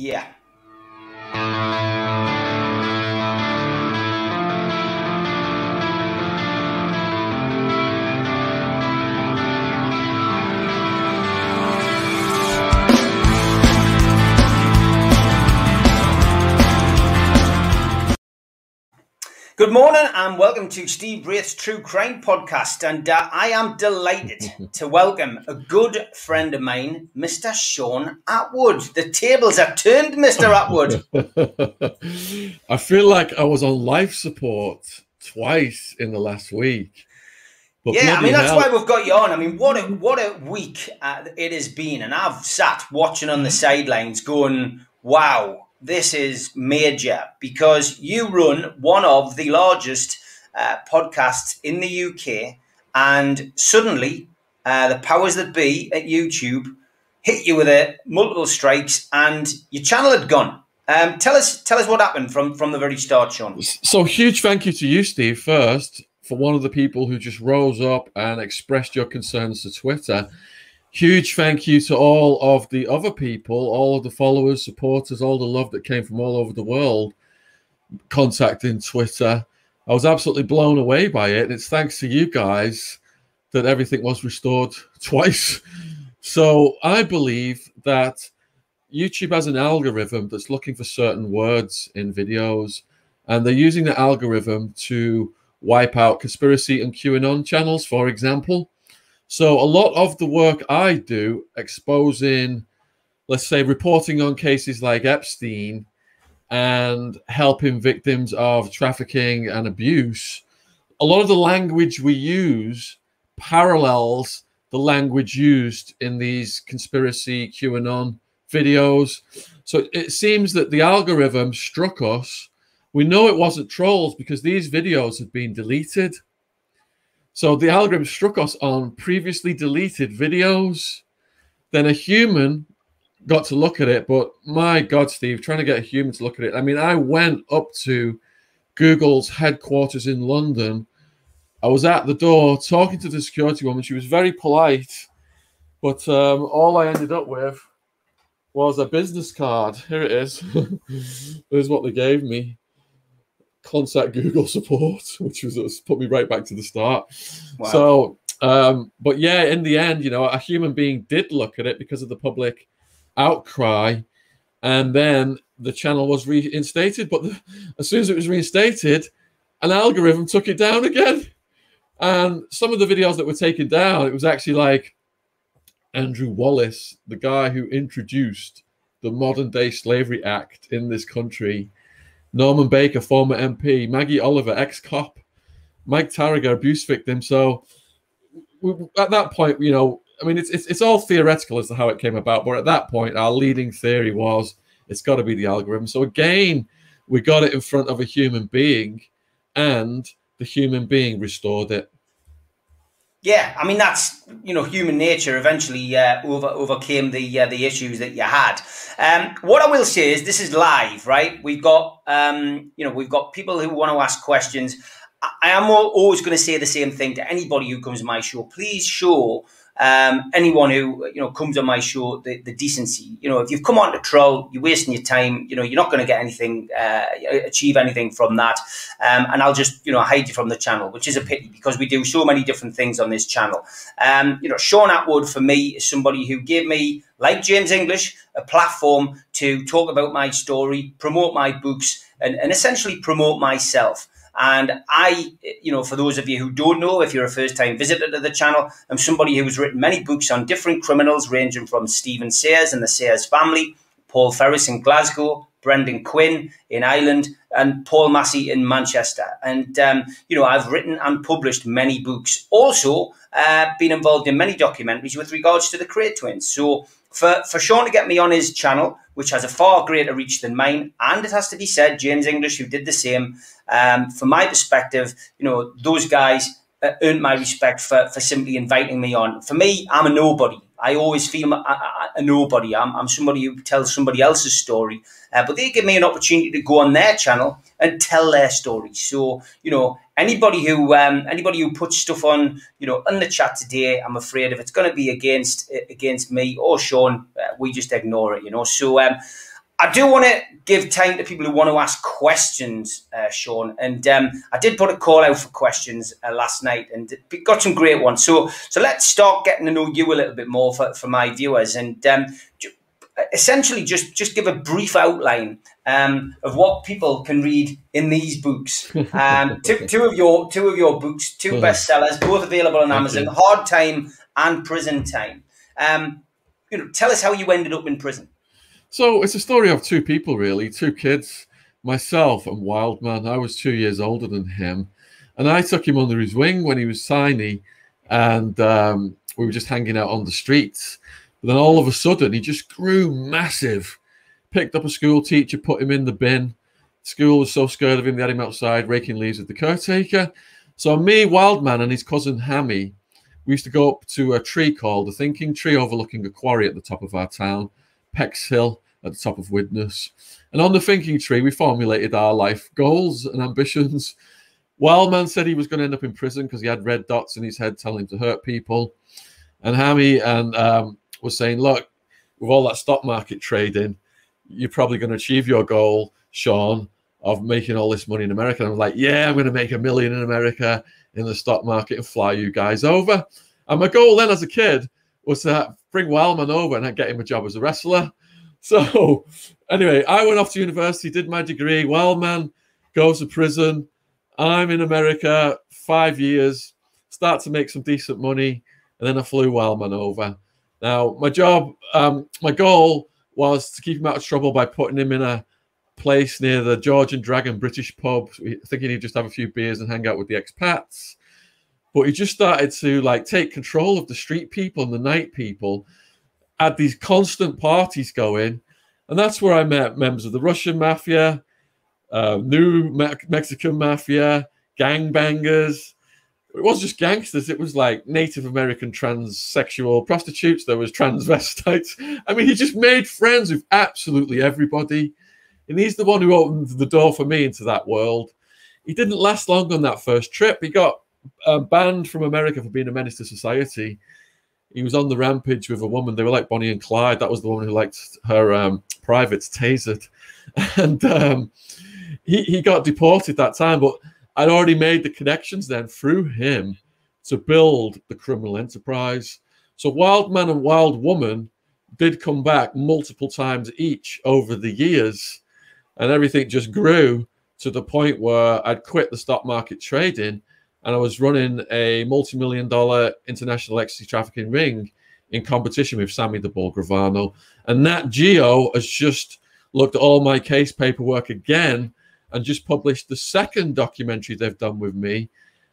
Yeah. Good morning and welcome to Steve Wraith's True Crime Podcast. And uh, I am delighted to welcome a good friend of mine, Mr. Shaun Attwood. The tables are turned, Mr. Attwood. I feel like I was on life support twice in the last week. But yeah, I mean that's hell. why we've got you on. I mean, what a what a week uh, it has been, and I've sat watching on the sidelines, going, "Wow, this is major because you run one of the largest uh, podcasts in the UK, and suddenly uh, the powers that be at YouTube hit you with a multiple strikes, and your channel had gone. Um, tell us, tell us what happened from from the very start, Shaun. So huge thank you to you, Steve, first for one of the people who just rose up and expressed your concerns to Twitter huge thank you to all of the other people, all of the followers, supporters, all the love that came from all over the world contacting Twitter. I was absolutely blown away by it. And it's thanks to you guys that everything was restored twice. So I believe that YouTube has an algorithm that's looking for certain words in videos, and they're using the algorithm to wipe out conspiracy and QAnon channels, for example. So a lot of the work I do exposing, let's say, reporting on cases like Epstein and helping victims of trafficking and abuse, a lot of the language we use parallels the language used in these conspiracy QAnon videos. So it seems that the algorithm struck us. We know it wasn't trolls because these videos had been deleted. So the algorithm struck us on previously deleted videos. Then a human got to look at it, but my God, Steve, trying to get a human to look at it. I mean, I went up to Google's headquarters in London. I was at the door talking to the security woman. She was very polite, but um, all I ended up with was a business card. Here it is. Here's what they gave me contact Google support, which was, was put me right back to the start. Wow. So, um, but yeah, in the end, you know, a human being did look at it because of the public outcry, and then the channel was reinstated. But the, as soon as it was reinstated, an algorithm took it down again. And some of the videos that were taken down, it was actually like Andrew Wallace, the guy who introduced the modern day slavery act in this country Norman Baker, former MP, Maggie Oliver, ex cop, Mike Taraga, abuse victim. So at that point, you know, I mean, it's, it's, it's all theoretical as to how it came about. But at that point, our leading theory was it's got to be the algorithm. So again, we got it in front of a human being, and the human being restored it. Yeah, I mean that's you know human nature eventually uh, over overcame the uh, the issues that you had. Um, what I will say is this is live, right? We've got um, you know we've got people who want to ask questions. I, I am always going to say the same thing to anybody who comes to my show. Please show um, anyone who you know comes on my show the, the decency. You know, if you've come on to troll, you're wasting your time. You know, you're not going to get anything, uh, achieve anything from that. Um, and I'll just you know hide you from the channel, which is a pity because we do so many different things on this channel. Um, you know, Shaun Attwood for me is somebody who gave me, like James English, a platform to talk about my story, promote my books, and, and essentially promote myself. And I, you know, for those of you who don't know, if you're a first time visitor to the channel, I'm somebody who's written many books on different criminals, ranging from Stephen Sayers and the Sayers family, Paul Ferris in Glasgow, Brendan Quinn in Ireland, and Paul Massey in Manchester. And, um, you know, I've written and published many books. Also, uh, been involved in many documentaries with regards to the Kray twins. So, for, for Shaun to get me on his channel, which has a far greater reach than mine, and it has to be said, James English, who did the same, um, from my perspective, you know, those guys uh, earned my respect for, for simply inviting me on. For me, I'm a nobody. I always feel a, a, a nobody. I'm, I'm, somebody who tells somebody else's story, uh, but they give me an opportunity to go on their channel and tell their story. So, you know, anybody who um, anybody who puts stuff on, you know, on the chat today, I'm afraid if it's going to be against against me or Shaun, uh, we just ignore it. You know, so. Um, I do want to give time to people who want to ask questions, uh, Shaun. And um, I did put a call out for questions uh, last night and got some great ones. So, so let's start getting to know you a little bit more for, for my viewers. And um, essentially, just just give a brief outline um, of what people can read in these books. Um, two, two of your two of your books, two bestsellers, both available on Amazon: Hard Time and Prison Time. Um, you know, tell us how you ended up in prison. So it's a story of two people, really, two kids, myself and Wildman. I was two years older than him, and I took him under his wing when he was tiny, and um, we were just hanging out on the streets. But then all of a sudden, he just grew massive. Picked up a school teacher, put him in the bin. School was so scared of him, they had him outside raking leaves with the caretaker. So me, Wildman, and his cousin Hammy, we used to go up to a tree called the Thinking Tree overlooking a quarry at the top of our town Pex Hill at the top of Widnes. And on the thinking tree, we formulated our life goals and ambitions. Wildman said he was going to end up in prison because he had red dots in his head telling him to hurt people. And Hammy and um, was saying, look, with all that stock market trading, you're probably going to achieve your goal, Shaun, of making all this money in America. And I was like, yeah, I'm going to make a million in America in the stock market and fly you guys over. And my goal then as a kid was to bring Wildman over and i get him a job as a wrestler. So anyway, I went off to university, did my degree. Wildman goes to prison. I'm in America five years, start to make some decent money, and then I flew Wildman over. Now, my job, um, my goal was to keep him out of trouble by putting him in a place near the George and Dragon British pub, thinking he'd just have a few beers and hang out with the expats but he just started to like take control of the street people and the night people. Had these constant parties going and that's where i met members of the russian mafia uh, new Me- mexican mafia gangbangers. It wasn't just gangsters it was like native american transsexual prostitutes. There was transvestites. I mean he just made friends with absolutely everybody and he's the one who opened the door for me into that world. He didn't last long on that first trip. He got uh, banned from America for being a menace to society. He was on the rampage with a woman. They were like Bonnie and Clyde. That was the woman who liked her um, privates tasered, and um, he he got deported that time. But I'd already made the connections then through him to build the criminal enterprise. So Wild Man and Wild Woman did come back multiple times each over the years, and everything just grew to the point where I'd quit the stock market trading and I was running a multi-million dollar international ecstasy trafficking ring in competition with Sammy the Bull Gravano. And Nat Geo has just looked at all my case paperwork again and just published the second documentary they've done with me.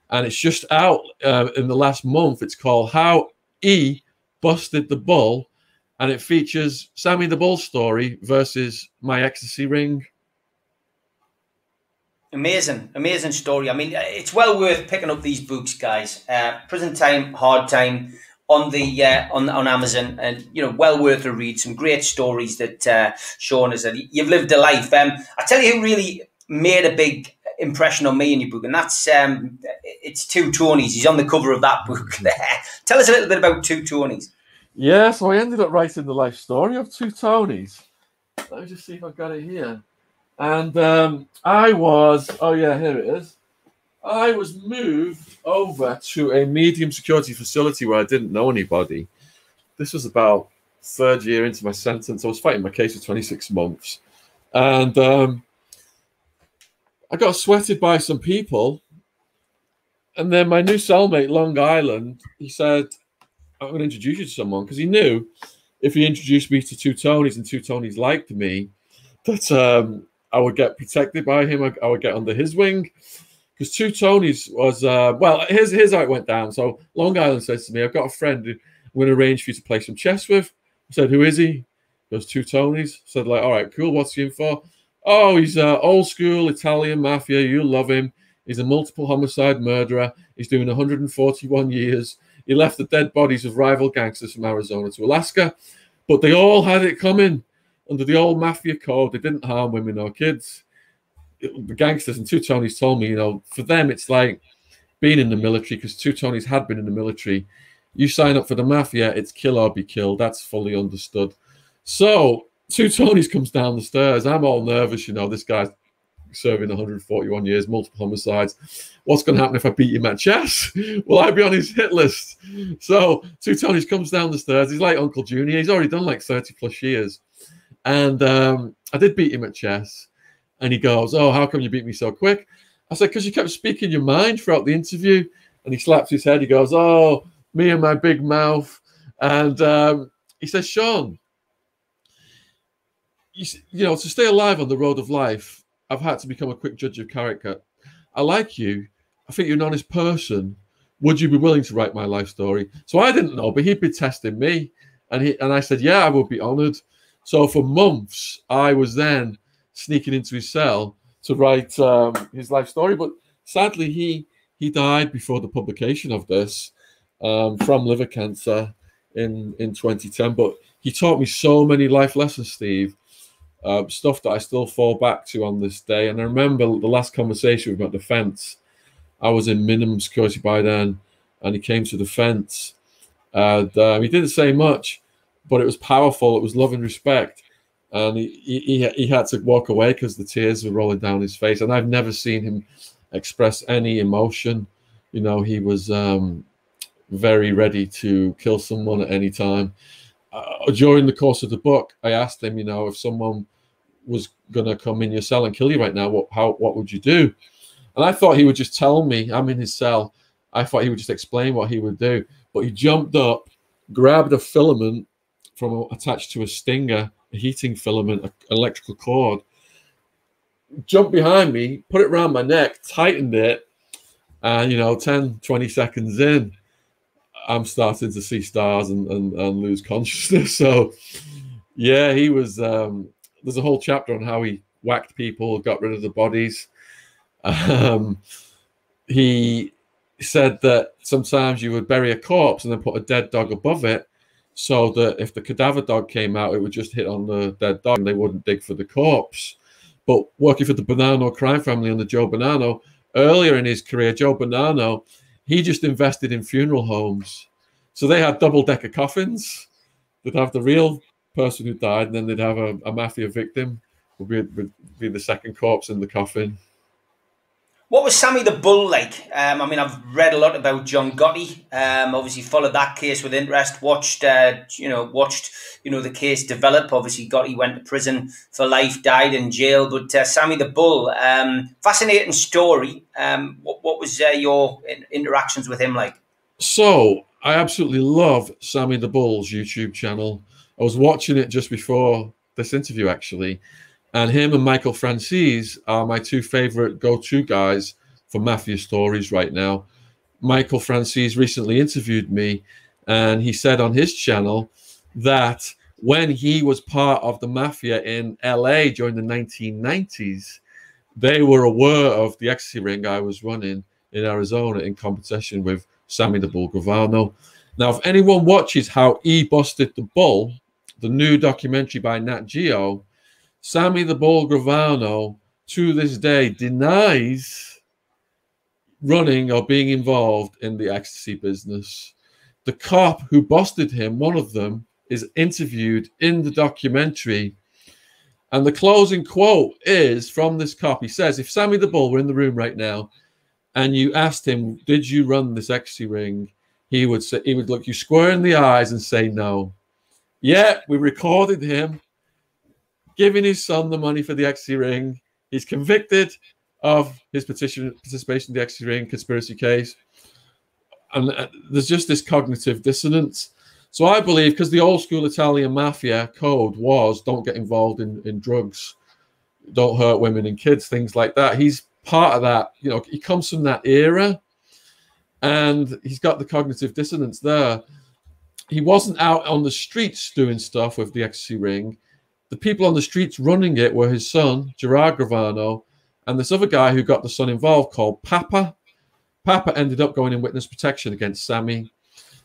And it's just out uh, in the last month. It's called How E Busted the Bull. And it features Sammy the Bull story versus my ecstasy ring. Amazing, amazing story. I mean, it's well worth picking up these books, guys. Uh, Prison Time, Hard Time on the uh, on on Amazon, and you know, well worth a read. Some great stories that uh, Shaun has said. You've lived a life. Um, I tell you, who really made a big impression on me in your book, and that's um, it's Two Tonys. He's on the cover of that book there. tell us a little bit about Two Tonys. Yeah, so I ended up writing the life story of Two Tonys. Let me just see if I've got it here. And um, I was, oh yeah, here it is. I was moved over to a medium security facility where I didn't know anybody. This was about third year into my sentence. I was fighting my case for 26 months. And um, I got sweated by some people. And then my new cellmate, Long Island, he said, I'm going to introduce you to someone because he knew if he introduced me to two Tonys and two Tonys liked me, that um, I would get protected by him. I, I would get under his wing. Because Two Tonys was, uh, well, here's, here's how it went down. So Long Island says to me, I've got a friend who I'm going to arrange for you to play some chess with. I said, who is he? Goes, Two Tonys. Said, like, all right, cool. What's he in for? Oh, he's uh, old school Italian mafia. You love him. He's a multiple homicide murderer. He's doing 141 years. He left the dead bodies of rival gangsters from Arizona to Alaska, but they all had it coming under the old mafia code, they didn't harm women or kids. the gangsters and two Tonys told me, you know, for them it's like being in the military because two Tonys had been in the military. You sign up for the mafia, it's kill or be killed. That's fully understood. So two Tonys comes down the stairs. I'm all nervous, you know. This guy's serving 141 years, multiple homicides. What's going to happen if I beat him at chess? Will I be on his hit list? So two Tonys comes down the stairs. He's like Uncle Junior. He's already done like 30 plus years. And um, I did beat him at chess. And he goes, Oh, how come you beat me so quick? I said, Because you kept speaking your mind throughout the interview. And he slaps his head. He goes, Oh, me and my big mouth. And um, he says, Shaun, you, you know, to stay alive on the road of life, I've had to become a quick judge of character. I like you. I think you're an honest person. Would you be willing to write my life story? So I didn't know, but he'd been testing me. And he and I said, Yeah, I would be honored. So for months, I was then sneaking into his cell to write um, his life story. But sadly, he he died before the publication of this um, from liver cancer in in 2010. But he taught me so many life lessons, Steve. Uh, stuff that I still fall back to on this day. And I remember the last conversation about the fence. I was in minimum security by then, and he came to the fence. And um, he didn't say much, but it was powerful. It was love and respect. And he, he, he had to walk away because the tears were rolling down his face. And I've never seen him express any emotion. You know, he was um, very ready to kill someone at any time uh, during the course of the book, I asked him, you know, if someone was going to come in your cell and kill you right now, what how what would you do? And I thought he would just tell me I'm in his cell. I thought he would just explain what he would do, but he jumped up, grabbed a filament from attached to a stinger, a heating filament, an electrical cord, jumped behind me, put it around my neck, tightened it, and you know, 10, 20 seconds in, I'm starting to see stars and, and, and lose consciousness. So, yeah, he was. Um, there's a whole chapter on how he whacked people, got rid of the bodies. Um, he said that sometimes you would bury a corpse and then put a dead dog above it, so that if the cadaver dog came out, it would just hit on the dead dog and they wouldn't dig for the corpse. But working for the Bonanno crime family under Joe Bonanno, earlier in his career, Joe Bonanno he just invested in funeral homes. So they had double decker coffins. They'd have the real person who died, and then they'd have a, a mafia victim, would be, would be the second corpse in the coffin. What was Sammy the Bull like? Um, I mean, I've read a lot about John Gotti. Um, obviously, followed that case with interest. Watched, uh, you know, watched, you know, the case develop. Obviously, Gotti went to prison for life, died in jail. But uh, Sammy the Bull, um, fascinating story. Um, what, what, was uh, your interactions with him like? So I absolutely love Sammy the Bull's YouTube channel. I was watching it just before this interview, actually. And him and Michael Franzese are my two favorite go to guys for Mafia stories right now. Michael Franzese recently interviewed me, and he said on his channel that when he was part of the Mafia in LA during the 1990s, they were aware of the ecstasy ring I was running in Arizona in competition with Sammy the Bull Gravano. Now, if anyone watches how he busted the bull, the new documentary by Nat Geo, Sammy the Bull Gravano to this day denies running or being involved in the ecstasy business. The cop who busted him, one of them, is interviewed in the documentary. And the closing quote is from this cop. He says, If Sammy the Bull were in the room right now and you asked him, Did you run this ecstasy ring? He would say, he would look you square in the eyes and say no. Yeah, we recorded him giving his son the money for the ecstasy ring. He's convicted of his petition, participation in the ecstasy ring conspiracy case. And uh, there's just this cognitive dissonance. So I believe because the old school Italian mafia code was don't get involved in, in drugs, don't hurt women and kids, things like that. He's part of that. You know, he comes from that era and he's got the cognitive dissonance there. He wasn't out on the streets doing stuff with the ecstasy ring the people on the streets running it were his son, Gerard Gravano, and this other guy who got the son involved called Papa. Papa ended up going in witness protection against Sammy.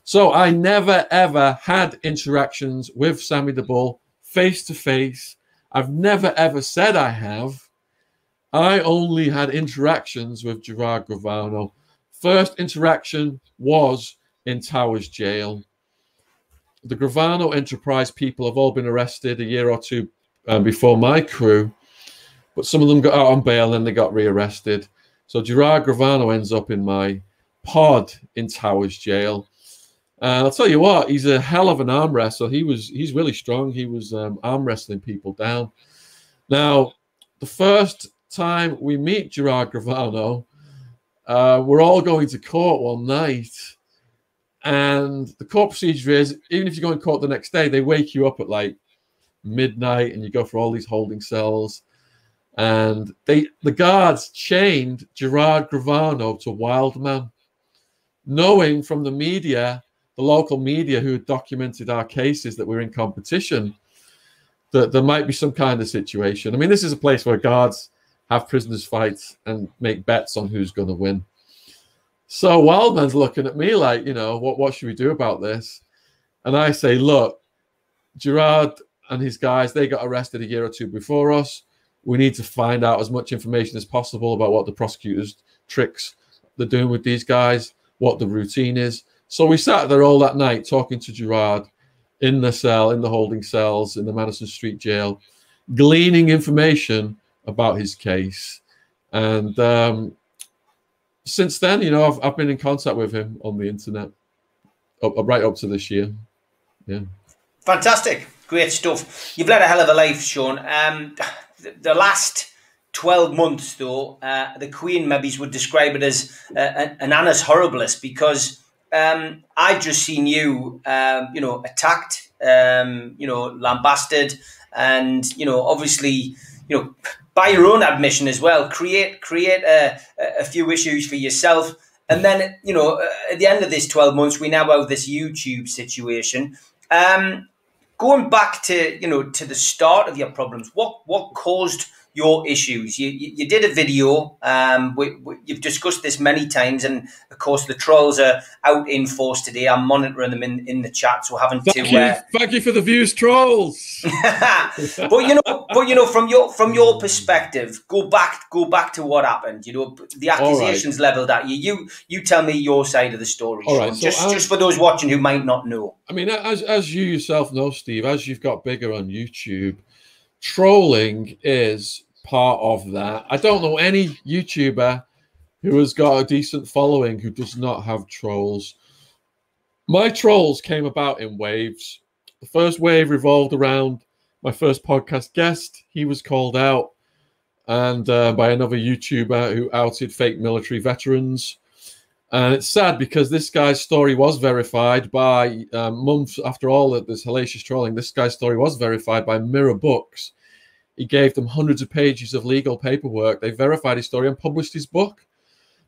So I never ever had interactions with Sammy the Bull face to face. I've never ever said I have. I only had interactions with Gerard Gravano. First interaction was in Towers Jail. The Gravano Enterprise people have all been arrested a year or two um, before my crew, but some of them got out on bail and they got rearrested. So Gerard Gravano ends up in my pod in Towers Jail. And I'll tell you what, he's a hell of an arm wrestler. He was he's really strong. He was um, arm wrestling people down. Now, the first time we meet Gerard Gravano, uh, we're all going to court one night. And the court procedure is even if you go in court the next day, they wake you up at like midnight and you go for all these holding cells. And they the guards chained Gerard Gravano to Wildman, knowing from the media, the local media who had documented our cases that we're in competition, that there might be some kind of situation. I mean, this is a place where guards have prisoners fight and make bets on who's going to win. So Wildman's looking at me like, you know, what, what should we do about this? And I say, look, Gerard and his guys, they got arrested a year or two before us. We need to find out as much information as possible about what the prosecutors' tricks they're doing with these guys, what the routine is. So we sat there all that night talking to Gerard in the cell, in the holding cells, in the Madison Street jail, gleaning information about his case. And um, since then, you know, I've, I've been in contact with him on the internet up, right up to this year. Yeah. Fantastic. Great stuff. You've led a hell of a life, Shaun. Um, the, the last 12 months, though, uh, the Queen maybe would describe it as uh, an annus horribilis because um, I've just seen you, um, you know, attacked, um, you know, lambasted, and, you know, obviously, you know, by your own admission as well, create create a, a few issues for yourself. And then, you know, at the end of this 12 months, we now have this YouTube situation. Um, going back to, you know, to the start of your problems, what, what caused your issues. You, you, you did a video. Um, we, we, you've discussed this many times, and of course, the trolls are out in force today. I'm monitoring them in, in the chat, so having thank to. You, uh... Thank you for the views, trolls. but you know, but you know, from your from your perspective, go back go back to what happened. You know, the accusations right. leveled at you. You you tell me your side of the story. All right, so just as, just for those watching who might not know. I mean, as as you yourself know, Steve, as you've got bigger on YouTube trolling is part of that. I don't know any YouTuber who has got a decent following who does not have trolls. My trolls came about in waves. The first wave revolved around my first podcast guest. He was called out and uh, by another YouTuber who outed fake military veterans. And it's sad because this guy's story was verified by um, months after all of this hellacious trolling. This guy's story was verified by Mirror Books. He gave them hundreds of pages of legal paperwork. They verified his story and published his book.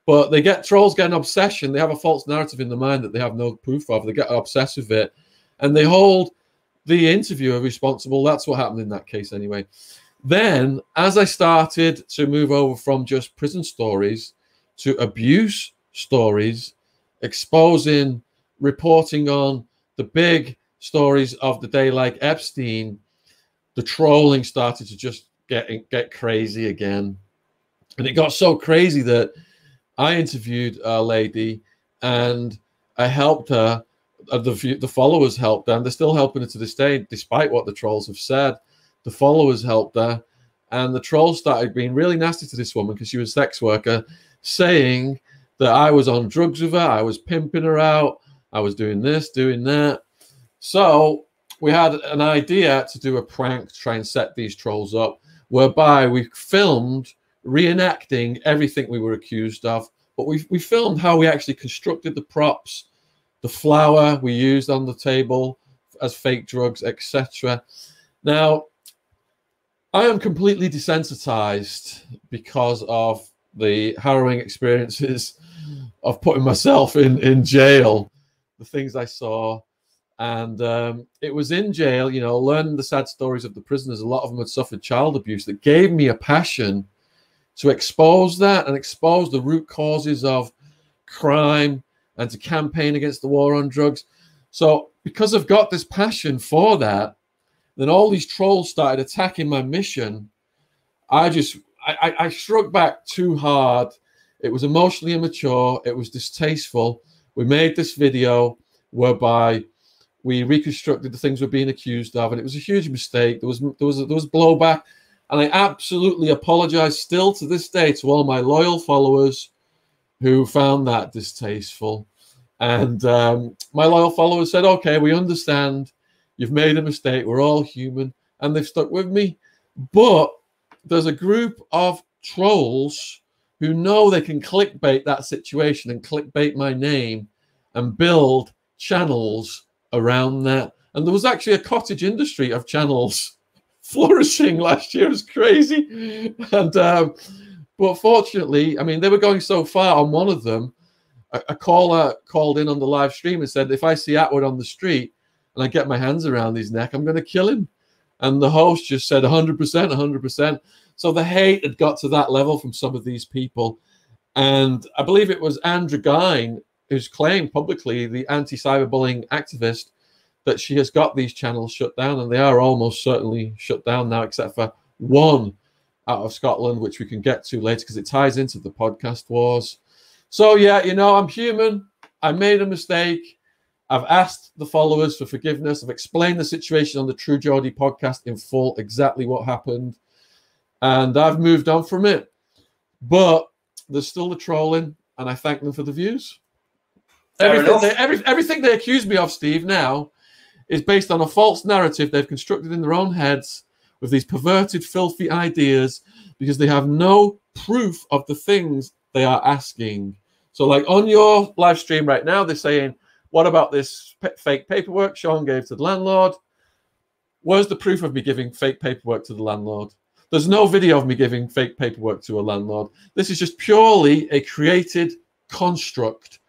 But they get trolls get an obsession. They have a false narrative in their mind that they have no proof of. They get obsessed with it, and they hold the interviewer responsible. That's what happened in that case, anyway. Then, as I started to move over from just prison stories to abuse stories, exposing, reporting on the big stories of the day, like Epstein, the trolling started to just get get crazy again, and it got so crazy that I interviewed a lady and I helped her. Uh, the the followers helped her, and they're still helping her to this day, despite what the trolls have said. The followers helped her, and the trolls started being really nasty to this woman because she was a sex worker, saying that I was on drugs with her, I was pimping her out, I was doing this, doing that. So we had an idea to do a prank to try and set these trolls up, whereby we filmed reenacting everything we were accused of, but we, we filmed how we actually constructed the props, the flour we used on the table as fake drugs, etc. Now, I am completely desensitized because of the harrowing experiences of putting myself in, in jail, the things I saw, and um, it was in jail, you know, learning the sad stories of the prisoners. A lot of them had suffered child abuse that gave me a passion to expose that and expose the root causes of crime and to campaign against the war on drugs. So, because I've got this passion for that, then all these trolls started attacking my mission. I just, I, I, I struck back too hard. It was emotionally immature. It was distasteful. We made this video whereby We reconstructed the things we're being accused of, and it was a huge mistake. There was there was there was blowback, and I absolutely apologize still to this day to all my loyal followers who found that distasteful. And um, my loyal followers said, "Okay, we understand. You've made a mistake. We're all human," and they've stuck with me. But there's a group of trolls who know they can clickbait that situation and clickbait my name and build channels around that. And there was actually a cottage industry of channels flourishing last year. It was crazy. And um, but fortunately, I mean, they were going so far on one of them. A, a caller called in on the live stream and said, "If I see Attwood on the street and I get my hands around his neck, I'm going to kill him." And the host just said 100%, 100%. So the hate had got to that level from some of these people. And I believe it was Andrew Gine who's claimed publicly, the anti cyberbullying activist, that she has got these channels shut down. And they are almost certainly shut down now, except for one out of Scotland, which we can get to later because it ties into the podcast wars. So, yeah, you know, I'm human. I made a mistake. I've asked the followers for forgiveness. I've explained the situation on the True Geordie podcast in full, exactly what happened and I've moved on from it. But there's still the trolling, and I thank them for the views. everything they, every, everything they accuse me of, Steve, now is based on a false narrative they've constructed in their own heads with these perverted, filthy ideas because they have no proof of the things they are asking. So, like on your live stream right now, they're saying, What about this fake paperwork Shaun gave to the landlord? Where's the proof of me giving fake paperwork to the landlord? There's no video of me giving fake paperwork to a landlord. This is just purely a created construct.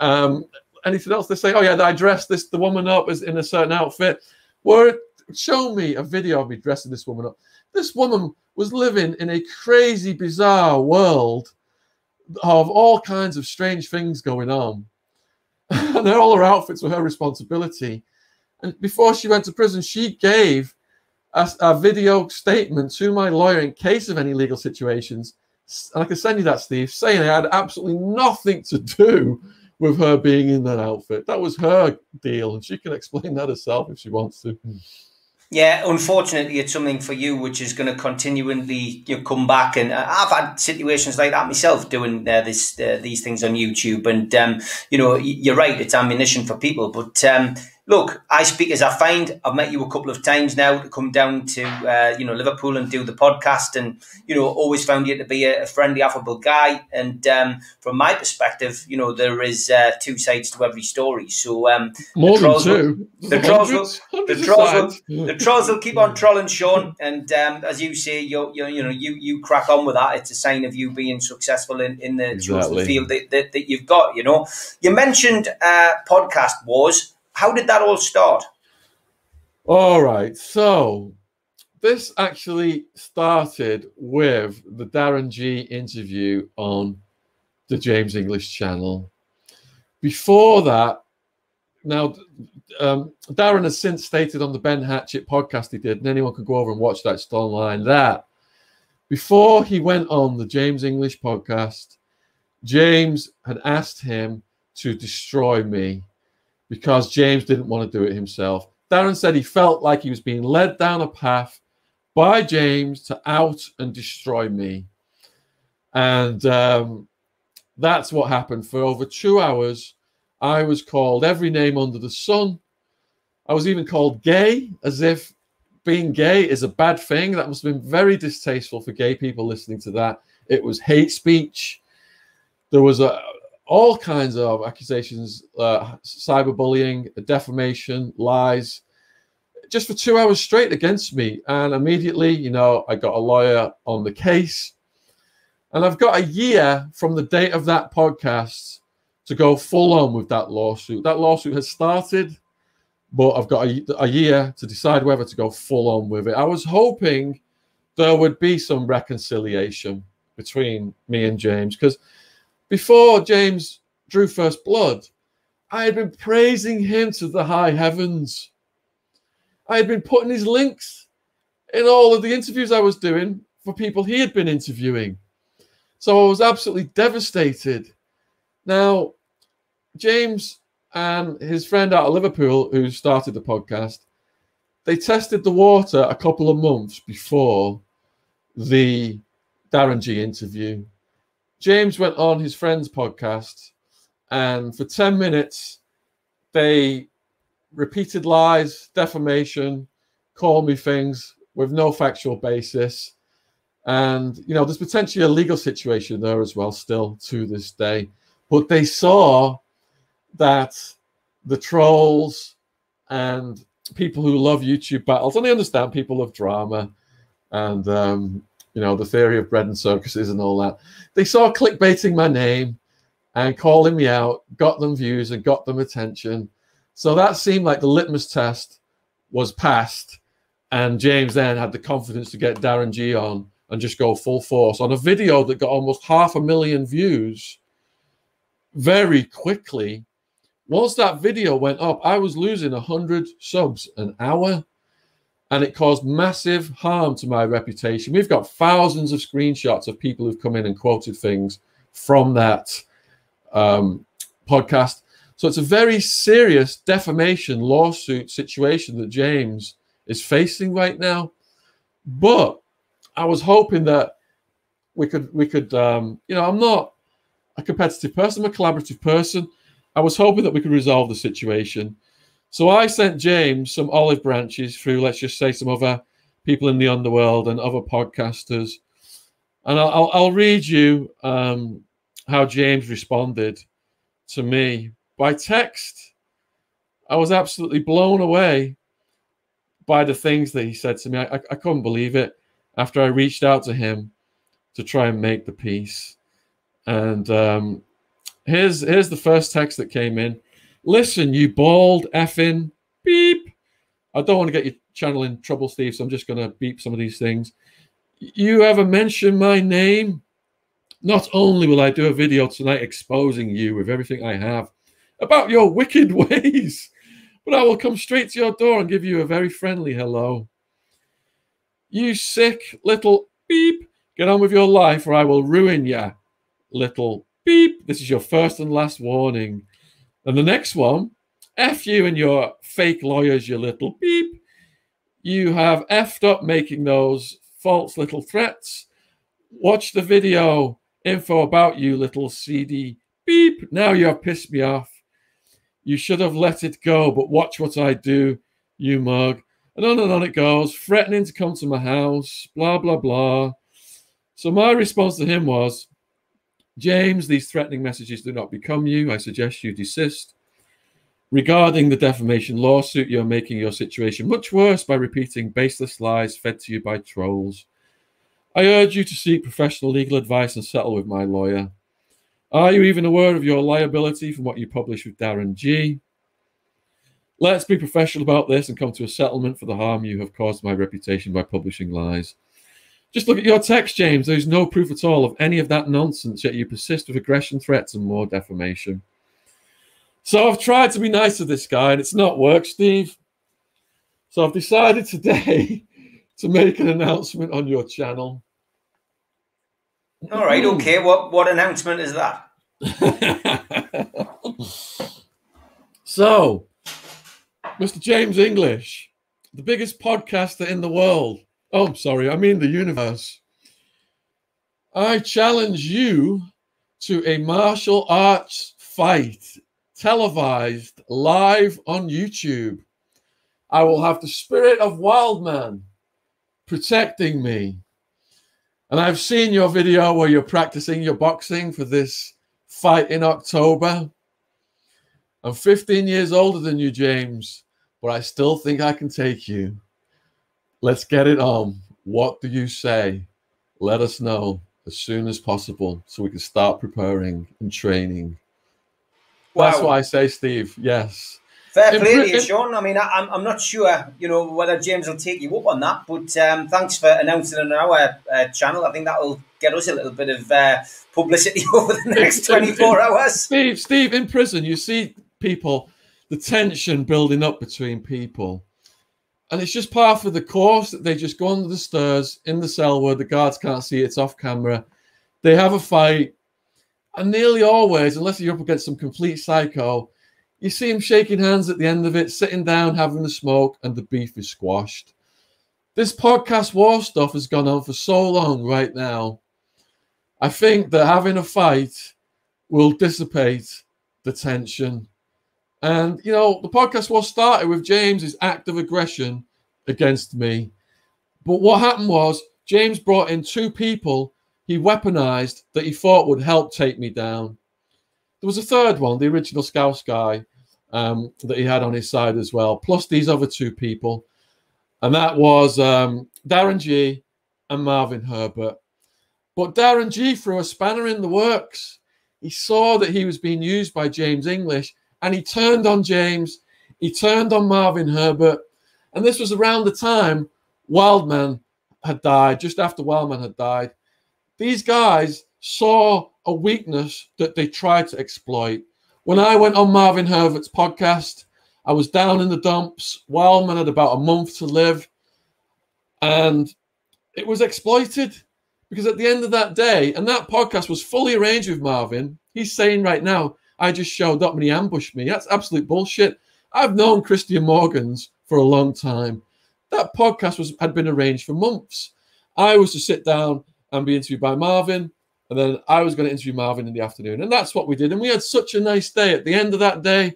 Um, anything else? They say, oh yeah, I dressed this the woman up as in a certain outfit. Show me a video of me dressing this woman up. This woman was living in a crazy, bizarre world of all kinds of strange things going on. and all her outfits were her responsibility. And before she went to prison, she gave a, a, video statement to my lawyer in case of any legal situations. And I can send you that, Steve, saying I had absolutely nothing to do with her being in that outfit. That was her deal, and she can explain that herself if she wants to. Yeah, unfortunately, it's something for you which is going to continually you know, come back, and uh, I've had situations like that myself doing uh, this uh, these things on YouTube, and um, you know you're right, it's ammunition for people, but um, look, I speak as I find. I've met you a couple of times now to come down to uh, you know Liverpool and do the podcast, and you know always found you to be a, friendly, affable guy. And um, from my perspective, you know there is uh, two sides to every story. So um, more than two. Will, the trolls will, the trolls will, the trolls will keep on trolling Shaun, and um, as you say, you you know you you crack on with that. It's a sign of you being successful in in the exactly. chosen field that, that, that, you've got. You know, you mentioned uh, podcast wars how did that all start? All right. So this actually started with the Darren G interview on the James English channel. Before that, now um, Darren has since stated on the Ben Hatchett podcast he did, and anyone can go over and watch that. It's online. That before he went on the James English podcast, James had asked him to destroy me because James didn't want to do it himself. Darren said he felt like he was being led down a path by James to out and destroy me. And um, that's what happened. For over two hours, I was called every name under the sun. I was even called gay, as if being gay is a bad thing. That must have been very distasteful for gay people listening to that. It was hate speech. There was a, all kinds of accusations, uh, cyberbullying, defamation, lies, just for two hours straight against me. And immediately, you know, I got a lawyer on the case. And I've got a year from the date of that podcast to go full on with that lawsuit. That lawsuit has started, but I've got a, a year to decide whether to go full on with it. I was hoping there would be some reconciliation between me and James because before James drew first blood, I had been praising him to the high heavens. I had been putting his links in all of the interviews I was doing for people he had been interviewing. So I was absolutely devastated. Now, James and his friend out of Liverpool who started the podcast, they tested the water a couple of months before the Darren G interview. James went on his friend's podcast, and for 10 minutes, they repeated lies, defamation, call me things with no factual basis. And, you know, there's potentially a legal situation there as well, still to this day. But they saw that the trolls and people who love YouTube battles, and they understand people love drama and, um, you know, the theory of bread and circuses and all that. They saw clickbaiting my name and calling me out, got them views and got them attention. So that seemed like the litmus test was passed. And James then had the confidence to get Darren G on and just go full force on a video that got almost half a million views very quickly. Once that video went up, I was losing 100 subs an hour and it caused massive harm to my reputation. We've got thousands of screenshots of people who've come in and quoted things from that um, podcast. So it's a very serious defamation lawsuit situation that James is facing right now. But I was hoping that we could we could um, you know I'm not a competitive person, I'm a collaborative person. I was hoping that we could resolve the situation. So I sent James some olive branches through, let's just say, some other people in the underworld and other podcasters. And I'll, I'll read you um, how James responded to me by text. I was absolutely blown away by the things that he said to me. I, I, couldn't believe it after I reached out to him to try and make the peace. And um, here's here's the first text that came in. Listen, you bald effing beep. I don't want to get your channel in trouble, Steve, so I'm just going to beep some of these things. You ever mention my name? Not only will I do a video tonight exposing you with everything I have, about your wicked ways, but I will come straight to your door and give you a very friendly hello. You sick little beep, get on with your life or I will ruin ya, little beep. This is your first and last warning. And the next one, F you and your fake lawyers, you little beep. You have effed up making those false little threats. Watch the video info about you, little CD beep. Now you have pissed me off. You should have let it go, but watch what I do, you mug. And on and on it goes, threatening to come to my house, blah, blah, blah. So my response to him was, James, these threatening messages do not become you. I suggest you desist. Regarding the defamation lawsuit, you're making your situation much worse by repeating baseless lies fed to you by trolls. I urge you to seek professional legal advice and settle with my lawyer. Are you even aware of your liability from what you published with Darren G? Let's be professional about this and come to a settlement for the harm you have caused my reputation by publishing lies. Just look at your text, James. There's no proof at all of any of that nonsense, yet you persist with aggression, threats, and more defamation. So I've tried to be nice to this guy, and it's not worked, Steve. So I've decided today to make an announcement on your channel. All right, okay. What what announcement is that? so, Mr. James English, the biggest podcaster in the world. Oh, I'm sorry, I mean the universe. I challenge you to a martial arts fight televised live on YouTube. I will have the spirit of Wildman protecting me. And I've seen your video where you're practicing your boxing for this fight in October. I'm 15 years older than you, James, but I still think I can take you. Let's get it on. What do you say? Let us know as soon as possible so we can start preparing and training. Wow. That's what I say, Steve. Yes. Fair play to you, Shaun. I mean, I, am I'm not sure, you know, whether James will take you up on that, but um, thanks for announcing on our uh, channel. I think that will get us a little bit of uh, publicity over the next 24 hours. Steve, Steve, in prison, you see people, the tension building up between people. And it's just part of the course that they just go under the stairs in the cell where the guards can't see it's off camera. They have a fight. And nearly always, unless you're up against some complete psycho, You see him shaking hands at the end of it, sitting down, having a smoke, and the beef is squashed. This podcast war stuff has gone on for so long right now. I think that having a fight will dissipate the tension. And, you know, the podcast was started with James's act of aggression against me. But what happened was James brought in two people he weaponized that he thought would help take me down. There was a third one, the original Scouse guy, um, that he had on his side as well, plus these other two people. And that was um, Darren G and Marvin Herbert. But Darren G threw a spanner in the works. He saw that he was being used by James English and he turned on James. He turned on Marvin Herbert. And this was around the time Wildman had died, just after Wildman had died. These guys saw a weakness that they tried to exploit. When I went on Marvin Herbert's podcast, I was down in the dumps. Wildman had about a month to live, and it was exploited because at the end of that day, and that podcast was fully arranged with Marvin. He's saying right now, I just showed up and he ambushed me. That's absolute bullshit. I've known Christian Morgans for a long time. That podcast was had been arranged for months. I was to sit down and be interviewed by Marvin. And then I was going to interview Marvin in the afternoon. And that's what we did. And we had such a nice day. At the end of that day,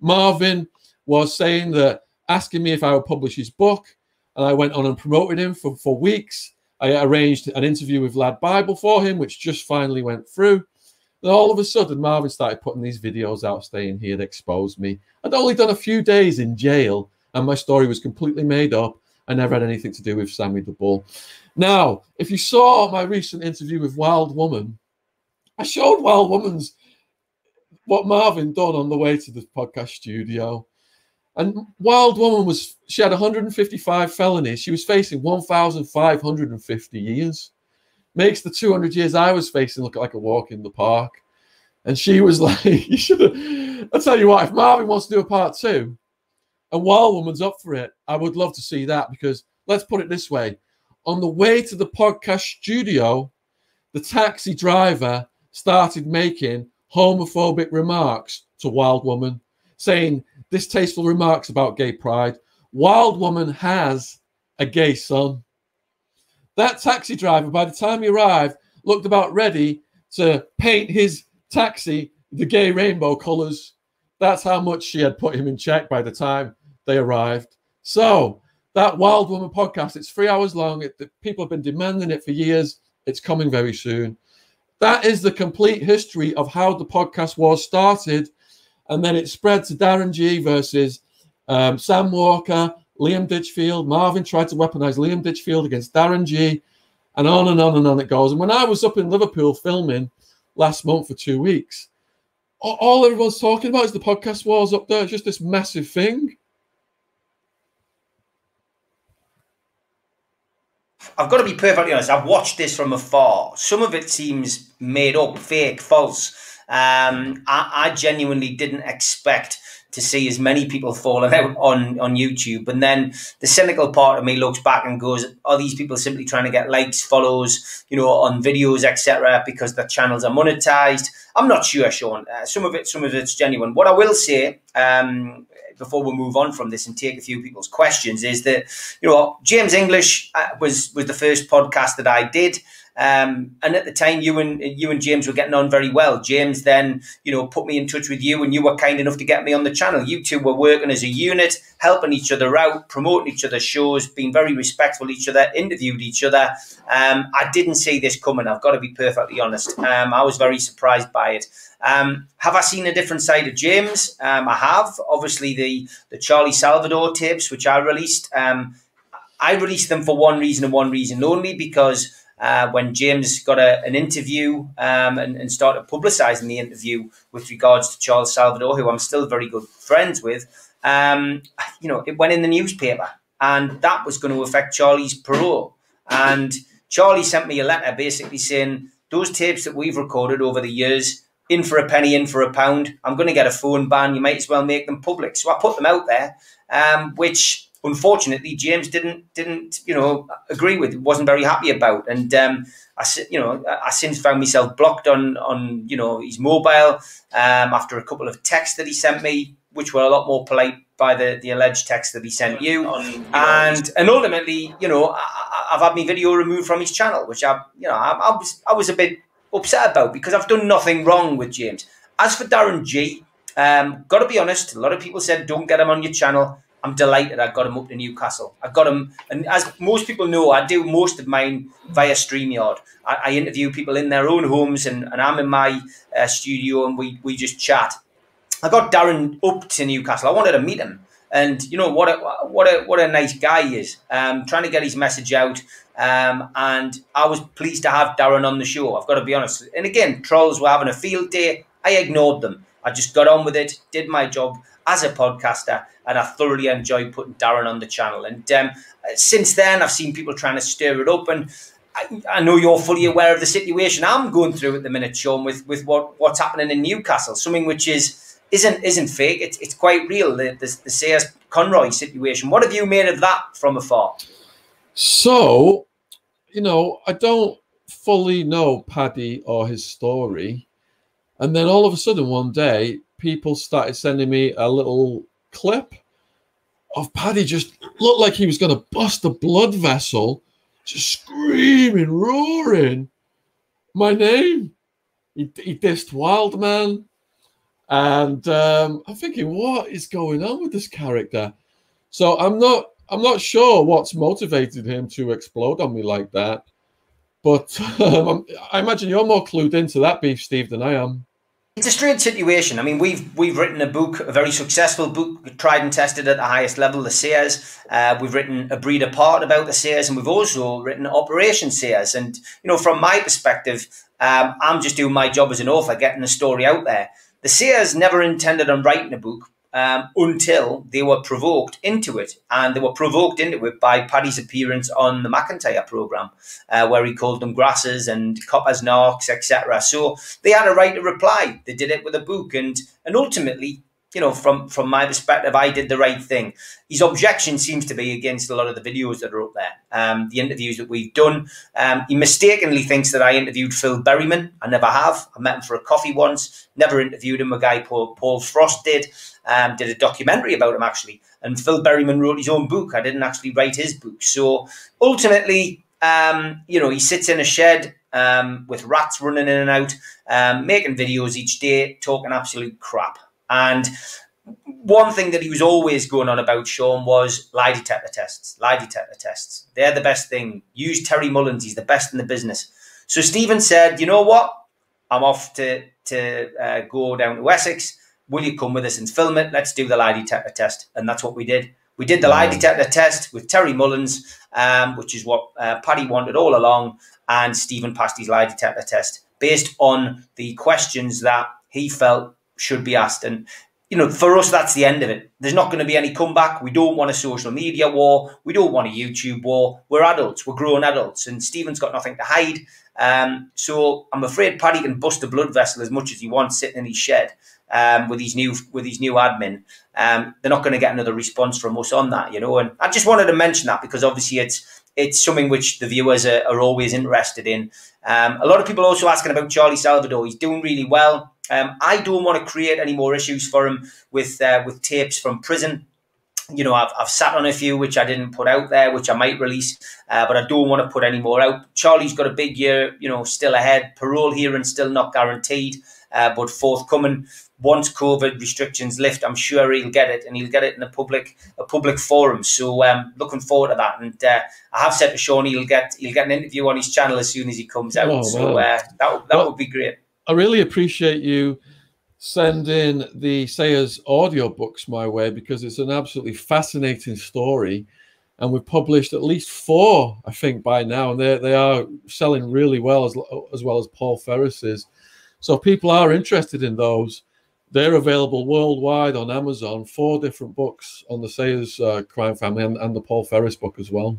Marvin was saying that, asking me if I would publish his book. And I went on and promoted him for, for weeks. I arranged an interview with Lad Bible for him, which just finally went through. All of a sudden, Marvin started putting these videos out, staying here that exposed me. I'd only done a few days in jail, and my story was completely made up. I never had anything to do with Sammy the Bull. Now, if you saw my recent interview with Wild Woman, I showed Wild Woman's what Marvin done on the way to the podcast studio. And Wild Woman was, she had 155 felonies. She was facing 1,550 years. Makes the 200 years I was facing look like a walk in the park. And she was like, you should have, I'll tell you what, if Marvin wants to do a part two and Wild Woman's up for it, I would love to see that because let's put it this way on the way to the podcast studio, the taxi driver started making homophobic remarks to Wild Woman, saying distasteful remarks about gay pride. Wild Woman has a gay son. That taxi driver, by the time he arrived, looked about ready to paint his taxi the gay rainbow colors. That's how much she had put him in check by the time they arrived. So that Wild Woman podcast. It's three hours long. It, people have been demanding it for years. It's coming very soon. That is the complete history of how the podcast was started. And then it spread to Darren G versus um, Sam Walker, Liam Ditchfield. Marvin tried to weaponize Liam Ditchfield against Darren G. And on and on and on it goes. And when I was up in Liverpool filming last month for two weeks, all everyone's talking about is the podcast wars up there. It's just this massive thing. I've got to be perfectly honest. I've watched this from afar. Some of it seems made up, fake, false. Um, I, I, genuinely didn't expect to see as many people falling out on, on YouTube. And then the cynical part of me looks back and goes, are these people simply trying to get likes, follows, you know, on videos, etc., because their channels are monetized? I'm not sure, Shaun. Uh, some of it, some of it's genuine. What I will say, um, before we move on from this and take a few people's questions is that you know James English uh, was was the first podcast that I did. Um, and at the time, you and you and James were getting on very well. James then, you know, put me in touch with you, and you were kind enough to get me on the channel. You two were working as a unit, helping each other out, promoting each other's shows, being very respectful each other, interviewed each other. Um, I didn't see this coming. I've got to be perfectly honest. Um, I was very surprised by it. Um, have I seen a different side of James? Um, I have. Obviously, the the Charlie Salvador tapes, which I released. Um, I released them for one reason and one reason only because uh, when James got a, an interview um, and, and, started publicising the interview with regards to Charles Salvador, who I'm still very good friends with, um, you know, it went in the newspaper, and that was going to affect Charlie's parole. And Charlie sent me a letter basically saying those tapes that we've recorded over the years in for a penny, in for a pound. I'm going to get a phone ban. You might as well make them public. So I put them out there, um, which unfortunately James didn't didn't you know agree with, wasn't very happy about, and um, I you know I since found myself blocked on on you know his mobile um, after a couple of texts that he sent me, which were a lot more polite by the, the alleged text that he sent you, and and ultimately, you know, I, have had my video removed from his channel, which I, you know, I, I, was I was a bit upset about because I've done nothing wrong with James. As for Darren G, um, got to be honest, a lot of people said don't get him on your channel. I'm delighted I got him up to Newcastle. I got him, and as most people know, I do most of mine via StreamYard. I, I interview people in their own homes, and, and I'm in my uh, studio, and we we just chat. I got Darren up to Newcastle. I wanted to meet him, and you know what a what a what a nice guy he is. Um, trying to get his message out, um, and I was pleased to have Darren on the show. I've got to be honest. And again, trolls were having a field day. I ignored them. I just got on with it, did my job as a podcaster, and I thoroughly enjoyed putting Darren on the channel. And um, since then, I've seen people trying to stir it up and. I, I, know you're fully aware of the situation I'm going through at the minute, Shaun, with, with what, what's happening in Newcastle. Something which is isn't isn't fake. It's it's quite real. The the, the Sayers Conroy situation. What have you made of that from afar? So, you know, I don't fully know Paddy or his story, and then all of a sudden one day, people started sending me a little clip of Paddy just looked like he was going to bust a blood vessel, just screaming, roaring my name. He, he dissed Wildman. And um, I'm thinking, what is going on with this character? So I'm not I'm not sure what's motivated him to explode on me like that. But um, I imagine you're more clued into that beef, Steve, than I am. It's a strange situation. I mean, we've we've written a book, a very successful book, tried and tested at the highest level, the Sayers. Uh, we've written a breed apart about the Sayers, and we've also written Operation Sayers. And you know, from my perspective, um, I'm just doing my job as an author, getting the story out there. The Sayers never intended on writing a book um, until they were provoked into it. And they were provoked into it by Paddy's appearance on the McIntyre programme, uh, where he called them grasses and coppers narcs, etc. So they had a right to reply. They did it with a book. And, and ultimately, you know, from from my perspective, I did the right thing. His objection seems to be against a lot of the videos that are up there, um, the interviews that we've done. Um, he mistakenly thinks that I interviewed Phil Berryman. I never have. I met him for a coffee once. Never interviewed him. A guy Paul, Paul Frost did. Um, did a documentary about him actually, and Phil Berryman wrote his own book. I didn't actually write his book. So ultimately, um, you know, he sits in a shed um, with rats running in and out, um, making videos each day, talking absolute crap. And one thing that he was always going on about, Shaun, was lie detector tests. Lie detector tests. They're the best thing. Use Terry Mullins. He's the best in the business. So Stephen said, you know what? I'm off to, to uh, go down to Essex. Will you come with us and film it? Let's do the lie detector test. And that's what we did. We did the lie detector test with Terry Mullins, um, which is what uh, Paddy wanted all along. And Stephen passed his lie detector test based on the questions that he felt should be asked. And you know, for us, that's the end of it. There's not going to be any comeback. We don't want a social media war. We don't want a YouTube war. We're adults. We're grown adults, and Stephen's got nothing to hide. Um, so I'm afraid Paddy can bust a blood vessel as much as he wants sitting in his shed um, with his new with his new admin. Um, they're not going to get another response from us on that, you know. And I just wanted to mention that because obviously it's it's something which the viewers are, are always interested in. Um, a lot of people also asking about Charlie Salvador. He's doing really well. Um, I don't want to create any more issues for him with uh, with tapes from prison. You know, I've, I've sat on a few which I didn't put out there, which I might release, uh, but I don't want to put any more out. Charlie's got a big year, you know, still ahead. Parole hearing still not guaranteed, uh, but forthcoming. Once COVID restrictions lift, I'm sure he'll get it, and he'll get it in a public a public forum. So, um, looking forward to that. And uh, I have said to Shaun he'll get he'll get an interview on his channel as soon as he comes out. Oh, so uh, that that well, would be great. I really appreciate you sending the Sayers audio books my way because it's an absolutely fascinating story. And we've published at least four, I think, by now, and they they are selling really well as as well as Paul Ferris's. So people are interested in those, they're available worldwide on Amazon. Four different books on the Sayers uh, crime family and, and the Paul Ferris book as well.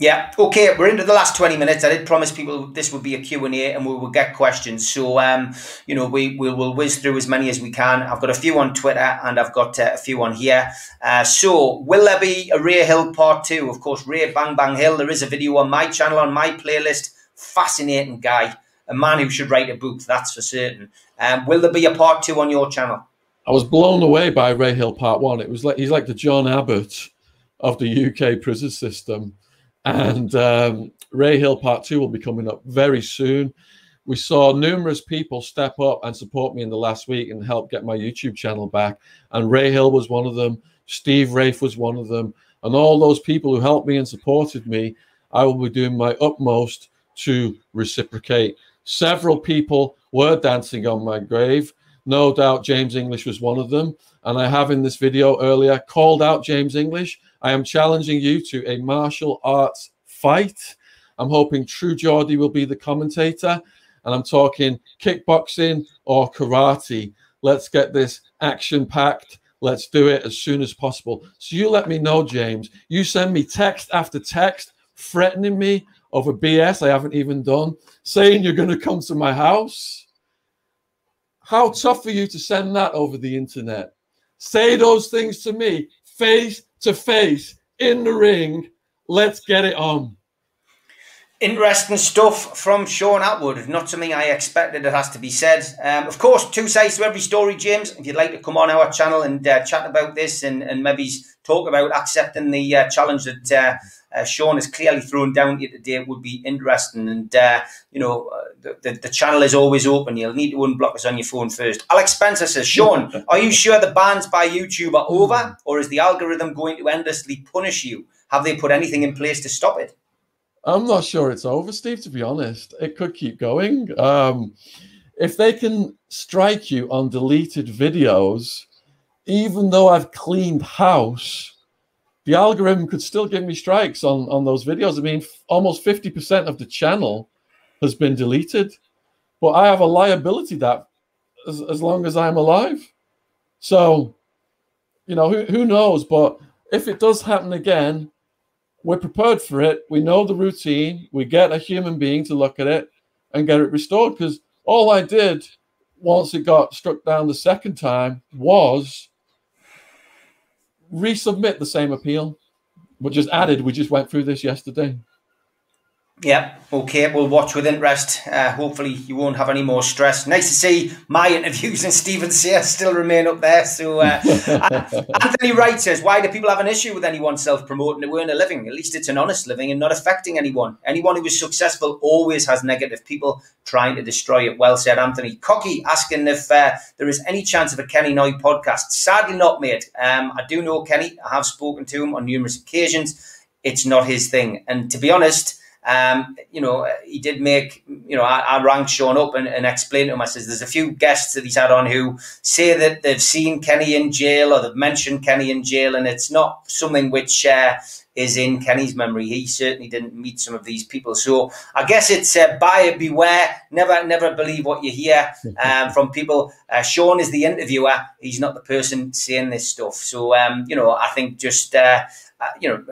Yeah. Okay. We're into the last twenty minutes. I did promise people this would be a Q and A, and we will get questions. So, um, you know, we we will whiz through as many as we can. I've got a few on Twitter, and I've got uh, a few on here. Uh, so, will there be a Ray Hill part two? Of course, Ray Bang Bang Hill. There is a video on my channel on my playlist. Fascinating guy, a man who should write a book. That's for certain. Um, will there be a part two on your channel? I was blown away by Ray Hill Part One. It was like he's like the John Abbott of the UK prison system and um, Ray Hill Part 2 will be coming up very soon. We saw numerous people step up and support me in the last week and help get my YouTube channel back. And Ray Hill was one of them. Steve Wraith was one of them. And all those people who helped me and supported me, I will be doing my utmost to reciprocate. Several people were dancing on my grave. No doubt James English was one of them. And I have in this video earlier called out James English I am challenging you to a martial arts fight. I'm hoping True Geordie will be the commentator, and I'm talking kickboxing or karate. Let's get this action packed. Let's do it as soon as possible. So you let me know, James. You send me text after text threatening me over BS I haven't even done, saying you're going to come to my house. How tough for you to send that over the internet? Say those things to me face to face in the ring. Let's get it on. Interesting stuff from Shaun Attwood. Not something I expected, it has to be said. Um, of course, two sides to every story, James. If you'd like to come on our channel and uh, chat about this and, and maybe talk about accepting the uh, challenge that uh, uh, Shaun has clearly thrown down here today would be interesting. And, uh, you know, uh, the, the, the, channel is always open. You'll need to unblock us on your phone first. Alex Spencer says, Shaun, are you sure the bans by YouTube are over or is the algorithm going to endlessly punish you? Have they put anything in place to stop it? I'm not sure it's over, Steve, to be honest. It could keep going. Um, if they can strike you on deleted videos, even though I've cleaned house, the algorithm could still give me strikes on, on those videos. I mean, almost 50% of the channel has been deleted, but I have a liability that as, as long as I'm alive. So, you know, who, who knows? But if it does happen again, we're prepared for it. We know the routine. We get a human being to look at it and get it restored. Because all I did once it got struck down the second time was resubmit the same appeal. We just added, we just went through this yesterday. Yep. Okay. We'll watch with interest. Uh, hopefully, you won't have any more stress. Nice to see my interviews and Stephen Sayers still remain up there. So, uh, Anthony Wright says, "Why do people have an issue with anyone self-promoting to earn a living? At least it's an honest living and not affecting anyone. Anyone who is successful always has negative people trying to destroy it." Well said, Anthony. Cocky asking if uh, there is any chance of a Kenny Noye podcast. Sadly, not, mate. Um, I do know Kenny. I have spoken to him on numerous occasions. It's not his thing, and to be honest. Um, you know, he did make, you know, I, I rang Shaun up and, and explained to him, I says, there's a few guests that he's had on who say that they've seen Kenny in jail or they've mentioned Kenny in jail, and it's not something which uh, is in Kenny's memory. He certainly didn't meet some of these people. So I guess it's uh, buyer beware. Never, never believe what you hear um, from people. Uh, Shaun is the interviewer. He's not the person saying this stuff. So, um, you know, I think just, uh, uh, you know,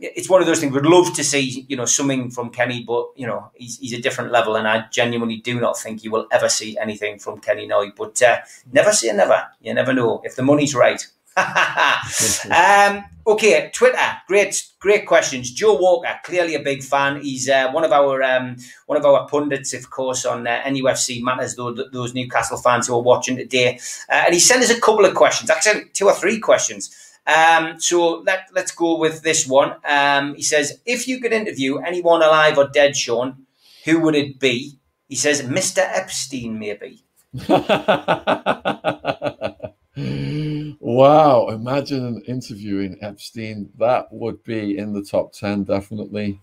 it's one of those things. We'd love to see, you know, something from Kenny, but you know, he's, he's a different level, and I genuinely do not think you will ever see anything from Kenny Noye. But uh, never say never. You never know if the money's right. um, okay, Twitter, great, great questions. Joe Walker, clearly a big fan. He's uh, one of our um, one of our pundits, of course, on uh, NUFC matters. Those, those Newcastle fans who are watching today, uh, and he sent us a couple of questions, actually two or three questions. Um, so let, let's go with this one. Um, he says, if you could interview anyone alive or dead, Shaun, who would it be? He says, Mr. Epstein, maybe. wow. Imagine interviewing Epstein. That would be in the top 10, definitely.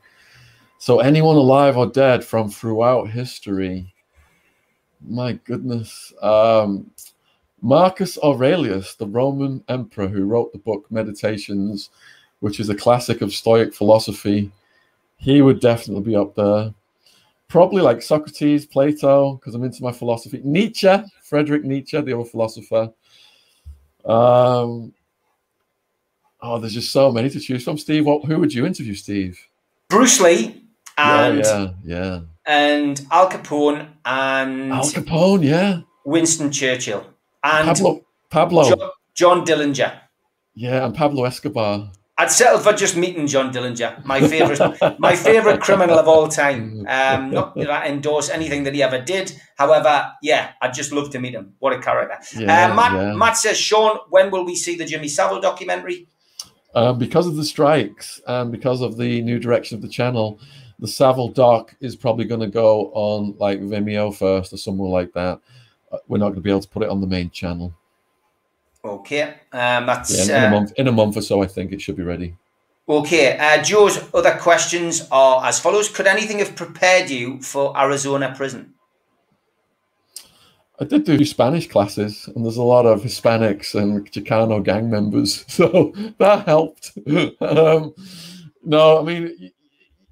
So, anyone alive or dead from throughout history. My goodness. Um, Marcus Aurelius, the Roman emperor who wrote the book Meditations, which is a classic of Stoic philosophy, he would definitely be up there. Probably like Socrates, Plato, because I'm into my philosophy. Nietzsche, Frederick Nietzsche, the old philosopher. Um, oh, there's just so many to choose from. Steve, what, who would you interview, Steve? Bruce Lee and yeah, yeah, and Al Capone and Al Capone, yeah, Winston Churchill and Pablo, Pablo, John, John Dillinger. yeah, and Pablo Escobar. I'd settle for just meeting John Dillinger, my favorite, my favorite criminal of all time. Um, not that I endorse anything that he ever did. However, yeah, I'd just love to meet him. What a character! Yeah, uh, Matt, yeah. Matt says, Shaun, when will we see the Jimmy Savile documentary? Um, because of the strikes and because of the new direction of the channel, the Savile doc is probably going to go on like Vimeo first or somewhere like that. We're not going to be able to put it on the main channel. Okay, um, that's Yeah, in, uh, a month, in a month or so, I think it should be ready. okay. Uh, Joe's other questions are as follows: Could anything have prepared you for Arizona prison? I did do Spanish classes, and there's a lot of Hispanics and Chicano gang members, so that helped. um, no, I mean, you,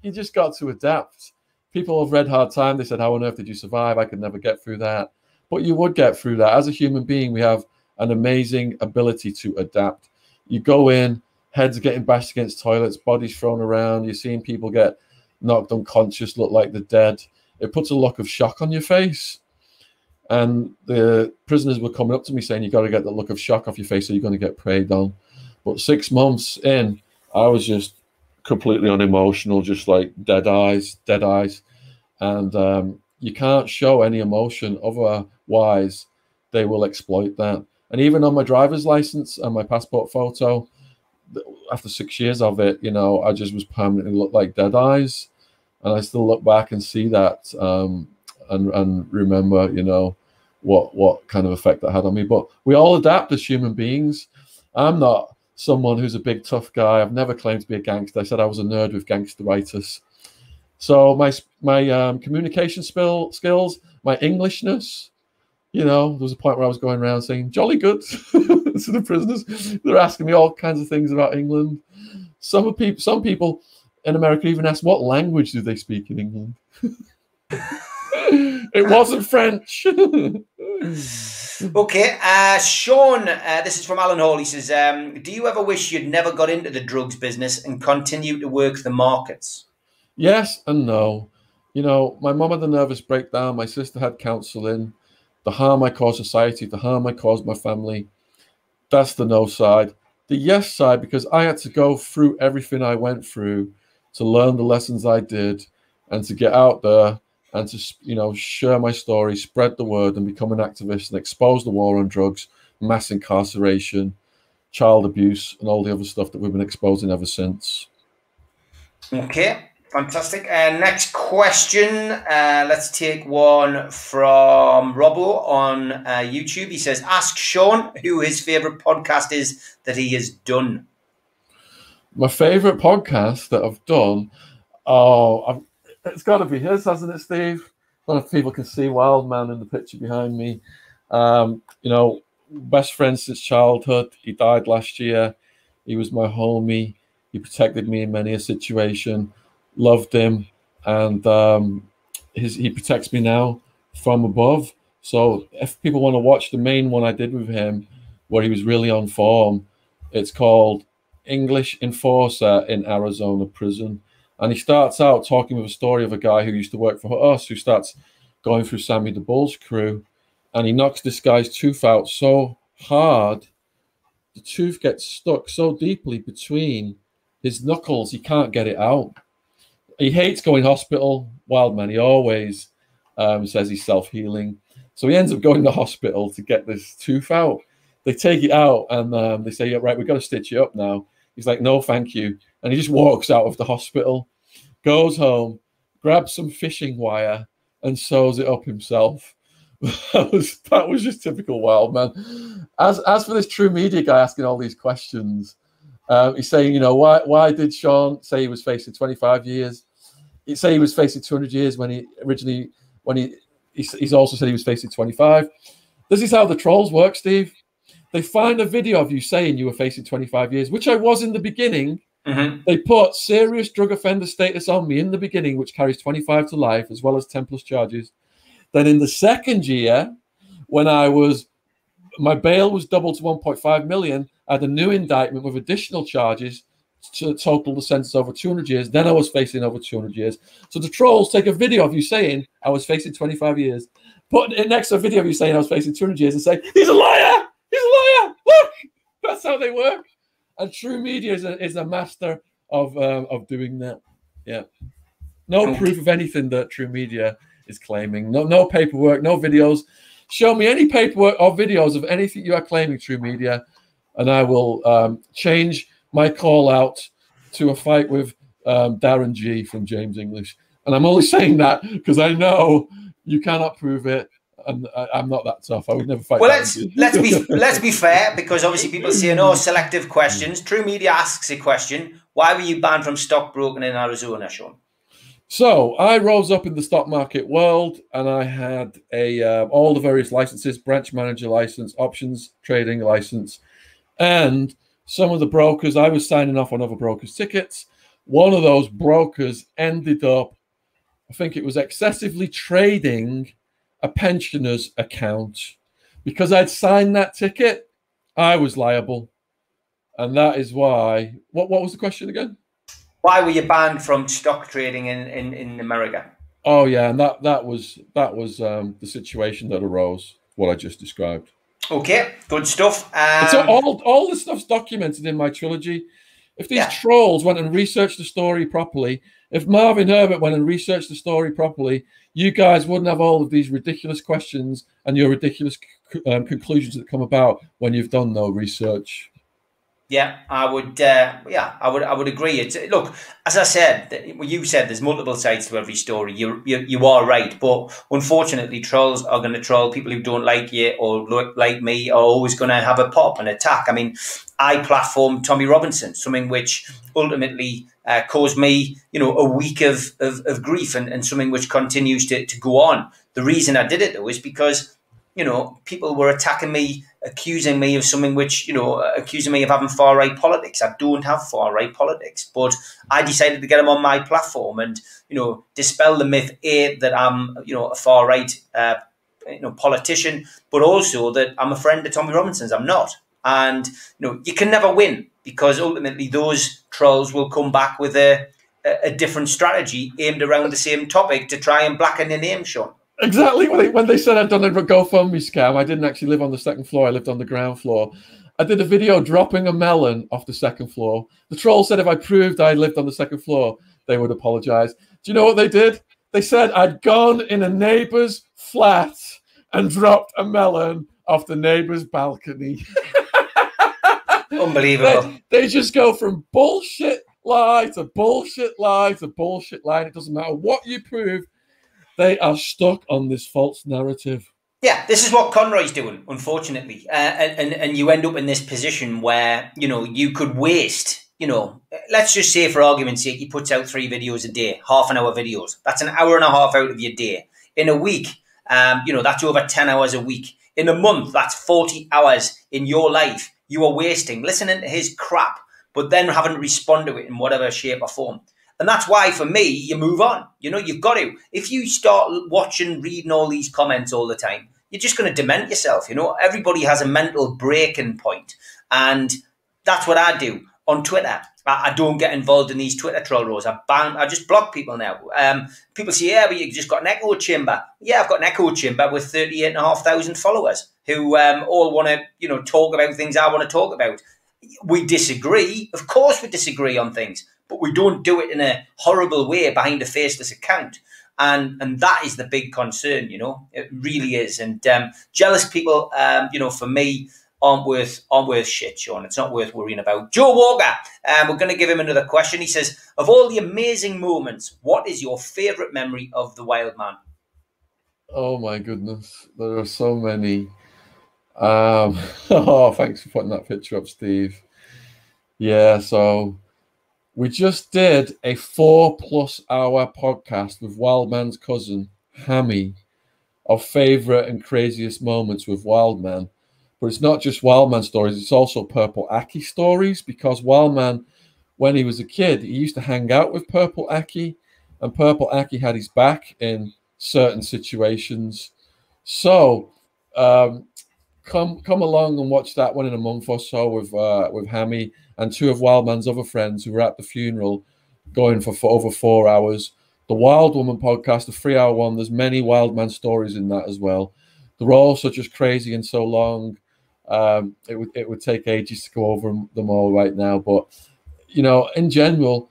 you just got to adapt. People have read Hard Time. They said, "How on earth did you survive?" I could never get through that, but you would get through that. As a human being, we have an amazing ability to adapt. You go in, heads getting bashed against toilets, bodies thrown around. You're seeing people get knocked unconscious, look like they're dead. It puts a look of shock on your face. And the prisoners were coming up to me saying, You've got to get the look of shock off your face or you're going to get preyed on. But six months in, I was just completely unemotional, just like dead eyes, dead eyes. And um, you can't show any emotion, otherwise, they will exploit that. And even on my driver's license and my passport photo, after six years of it, you know, I just was permanently looked like dead eyes. And I still look back and see that um, and, and remember, you know, what what kind of effect that had on me. But we all adapt as human beings. I'm not someone who's a big tough guy. I've never claimed to be a gangster. I said I was a nerd with gangsteritis. So my my um, communication spill, skills, my Englishness, you know, there was a point where I was going around saying "jolly good" to the prisoners. They're asking me all kinds of things about England. Some people, some people in America even ask, "What language do they speak in England?" it wasn't French. Okay, uh, Shaun, uh, this is from Alan Hall. He says, um, "Do you ever wish you'd never got into the drugs business and continue to work the markets?" yes and no. You know, my mom had a nervous breakdown. My sister had counselling. The harm I caused society, the harm I caused my family. That's the no side. The yes side, because I had to go through everything I went through to learn the lessons I did and to get out there and to you know share my story, spread the word, and become an activist and expose the war on drugs, mass incarceration, child abuse, and all the other stuff that we've been exposing ever since. Okay, fantastic. Uh, next question. Uh, let's take one from Robbo on uh, YouTube. He says, "Ask Shaun who his favorite podcast is that he has done." My favorite podcast that I've done, oh, I've, it's got to be his, hasn't it, Steve? Don't know if people can see Wildman in the picture behind me. Um, you know, best friend since childhood. He died last year. He was my homie. He protected me in many a situation. Loved him, and um, his he protects me now from above. So if people want to watch the main one I did with him, where he was really on form, it's called English Enforcer in Arizona Prison. And he starts out talking with a story of a guy who used to work for us, who starts going through Sammy the Bull's crew, and he knocks this guy's tooth out so hard, the tooth gets stuck so deeply between his knuckles, he can't get it out. He hates going hospital, wild man. He always um, says he's self healing. So he ends up going to hospital to get this tooth out. They take it out and um, they say, yeah, right, we've got to stitch it up now. He's like, no, thank you. And he just walks out of the hospital, goes home, grabs some fishing wire, and sews it up himself. that was that was just typical wild man. As as for this true media guy asking all these questions, um, he's saying, you know, why why did Shaun say he was facing 25 years? He say he was facing 200 years when he originally when he he's, he's also said he was facing 25. This is how the trolls work, Steve. They find a video of you saying you were facing 25 years, which I was in the beginning. Mm-hmm. They put serious drug offender status on me in the beginning, which carries 25 to life, as well as 10 plus charges. Then in the second year, when I was, my bail was doubled to 1.5 million, I had a new indictment with additional charges to total the sentence over 200 years. Then I was facing over 200 years. So the trolls take a video of you saying I was facing 25 years, put it next to a video of you saying I was facing 200 years, and say he's a liar. He's a liar. Look, that's how they work. And true media is a, is a master of um, of doing that. Yeah. No proof of anything that true media is claiming. No, no paperwork, no videos. Show me any paperwork or videos of anything you are claiming, true media, and I will um, change my call out to a fight with um, Darren G from James English. And I'm only saying that because I know you cannot prove it. And I, am not that tough. I would never fight. Well, let's let's be let's be fair because obviously people say no selective questions. True Media asks a question: Why were you banned from stockbroking in Arizona, Shaun? So I rose up in the stock market world, and I had a uh, all the various licenses: branch manager license, options trading license, and some of the brokers, I was signing off on other brokers' tickets. One of those brokers ended up, I think it was excessively trading a pensioner's account. Because I'd signed that ticket, I was liable. And that is why. What, what was the question again? Why were you banned from stock trading in, in, in America? Oh yeah, and that that was that was um, the situation that arose. What I just described. Okay, good stuff. Um, so all all the stuff's documented in my trilogy. If these yeah. trolls went and researched the story properly, if Marvin Herbert went and researched the story properly, you guys wouldn't have all of these ridiculous questions and your ridiculous um, conclusions that come about when you've done no research. Yeah, I would. Uh, yeah, I would. I would agree. It's look, as I said, you said there's multiple sides to every story. You you, you are right, but unfortunately, trolls are going to troll people who don't like you or look like me are always going to have a pop and attack. I mean, I platformed Tommy Robinson, something which ultimately uh, caused me, you know, a week of of, of grief and, and something which continues to to go on. The reason I did it though is because you know, people were attacking me, accusing me of something which, you know, accusing me of having far right politics. I don't have far right politics, but I decided to get them on my platform and, you know, dispel the myth A that I'm, you know, a far right, uh, you know, politician, but also that I'm a friend of Tommy Robinson's. I'm not, and you know, you can never win because ultimately those trolls will come back with a a different strategy aimed around the same topic to try and blacken your name, Shaun. Exactly when they, when they said I'd done a GoFundMe scam, I didn't actually live on the second floor. I lived on the ground floor. I did a video dropping a melon off the second floor. The troll said if I proved I lived on the second floor, they would apologize. Do you know what they did? They said I'd gone in a neighbor's flat and dropped a melon off the neighbor's balcony. Unbelievable. They, they, just go from bullshit lie to bullshit lie to bullshit lie. It doesn't matter what you prove. They are stuck on this false narrative. Yeah, this is what Conroy's doing, unfortunately, uh, and, and and you end up in this position where you know you could waste. You know, let's just say for argument's sake, he puts out three videos a day, half an hour videos. That's an hour and a half out of your day. In a week, um, you know, that's over ten hours a week. In a month, that's forty hours in your life you are wasting listening to his crap, but then haven't responded to it in whatever shape or form. And that's why, for me, you move on. You know, you've got to. If you start watching, reading all these comments all the time, you're just going to dement yourself. You know, everybody has a mental breaking point, and that's what I do on Twitter. I, don't get involved in these Twitter troll wars. I ban. I just block people now. Um, people say, "Yeah, but you just got an echo chamber." Yeah, I've got an echo chamber with thirty-eight and a half thousand followers who um, all want to, you know, talk about things I want to talk about. We disagree, of course. We disagree on things but we don't do it in a horrible way behind a faceless account. And and that is the big concern, you know, it really is. And um, jealous people, um, you know, for me, aren't worth aren't worth shit, Shaun. It's not worth worrying about. Joe Walker, um, we're going to give him another question. He says, of all the amazing moments, what is your favourite memory of the Wild Man? Oh my goodness, there are so many. Um, oh, thanks for putting that picture up, Steve. Yeah, so we just did a four plus hour podcast with Wildman's cousin, Hammy, of favorite and craziest moments with Wildman. But it's not just Wildman stories, it's also Purple Aki stories because Wildman, when he was a kid, he used to hang out with Purple Aki, and Purple Aki had his back in certain situations. So, um, come come along and watch that one in a month or so with uh, with Hammy and two of Wildman's other friends who were at the funeral, going for, for over four hours. The Wild Woman podcast, the three hour one. There's many Wildman stories in that as well. They're all such as crazy and so long. Um, it would it would take ages to go over them all right now, but you know, in general,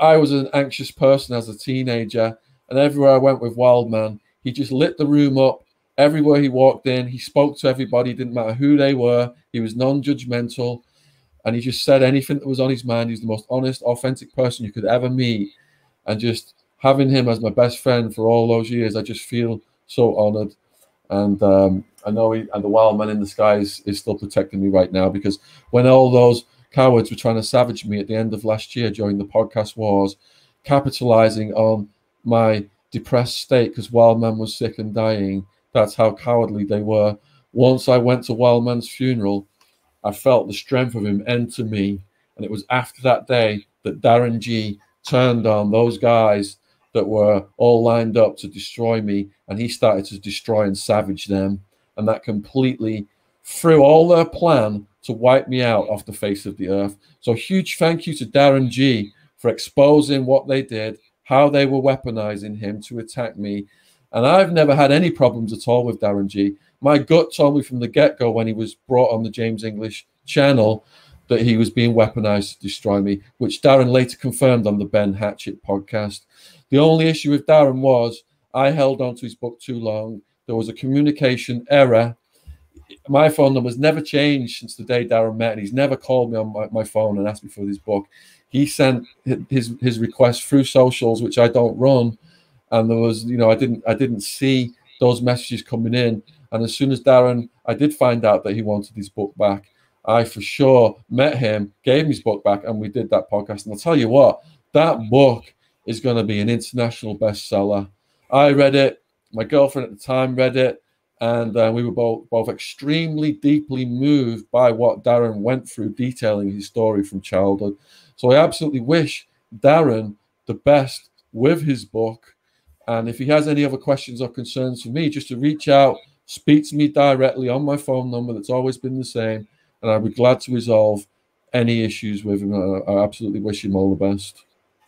I was an anxious person as a teenager, and everywhere I went with Wildman, he just lit the room up. Everywhere he walked in, he spoke to everybody, didn't matter who they were. He was non judgmental, and he just said anything that was on his mind. He's the most honest, authentic person you could ever meet. And just having him as my best friend for all those years, I just feel so honored. And um, I know he, and the wild man in the sky is, is still protecting me right now because when all those cowards were trying to savage me at the end of last year during the podcast wars, capitalizing on my depressed state because Wildman was sick and dying. That's how cowardly they were. Once I went to Wildman's funeral, I felt the strength of him enter me. And it was after that day that Darren G turned on those guys that were all lined up to destroy me. And he started to destroy and savage them. And that completely threw all their plan to wipe me out off the face of the earth. So, huge thank you to Darren G for exposing what they did, how they were weaponizing him to attack me. And I've never had any problems at all with Darren G. My gut told me from the get go when he was brought on the James English channel that he was being weaponized to destroy me, which Darren later confirmed on the Ben Hatchett podcast. The only issue with Darren was I held on to his book too long. There was a communication error my phone number number's never changed since the day Darren met, and he's never called me on my, my phone and asked me for this book. He sent his his request through socials, which I don't run, and there was, you know, I didn't I didn't see those messages coming in. And as soon as Darren, I did find out that he wanted his book back. I for sure met him, gave him his book back, and we did that podcast. And I'll tell you what, that book is going to be an international bestseller. I read it. My girlfriend at the time read it and uh, we were both both extremely deeply moved by what Darren went through, detailing his story from childhood. So I absolutely wish Darren the best with his book. And if he has any other questions or concerns for me, just to reach out, speak to me directly on my phone number that's always been the same, and I'd be glad to resolve any issues with him. I, I absolutely wish him all the best.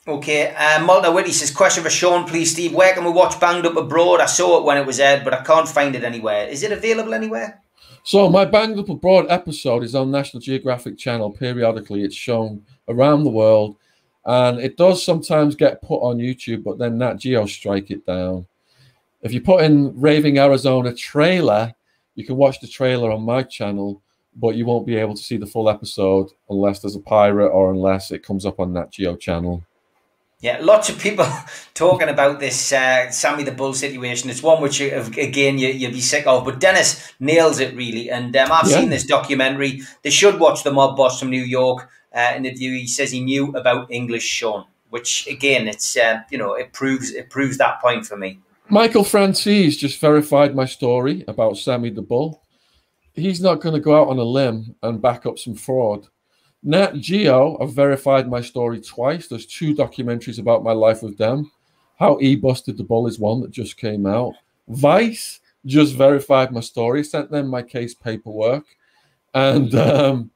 Okay, uh, Malta Whitty says, question for Shaun, please, Steve. Where can we watch Banged Up Abroad? I saw it when it was aired, but I can't find it anywhere. Is it available anywhere? So, my Banged Up Abroad episode is on National Geographic Channel periodically. It's shown around the world, and it does sometimes get put on YouTube, but then Nat Geo strike it down. If you put in Raving Arizona trailer, you can watch the trailer on my channel, but you won't be able to see the full episode unless there's a pirate or unless it comes up on Nat Geo channel. Yeah, lots of people talking about this uh, Sammy the Bull situation. It's one which, uh, again, you, you'll be sick of. But Dennis nails it really. And um, I've yeah. seen this documentary. They should watch the mob boss from New York uh, interview. He says he knew about English Shaun, which again, it's uh, you know it proves it proves that point for me. Michael Franzese just verified my story about Sammy the Bull. He's not going to go out on a limb and back up some fraud. Nat Geo have verified my story twice. There's two documentaries about my life with them. How E Busted the Bull is one that just came out. Vice just verified my story, sent them my case paperwork. And um,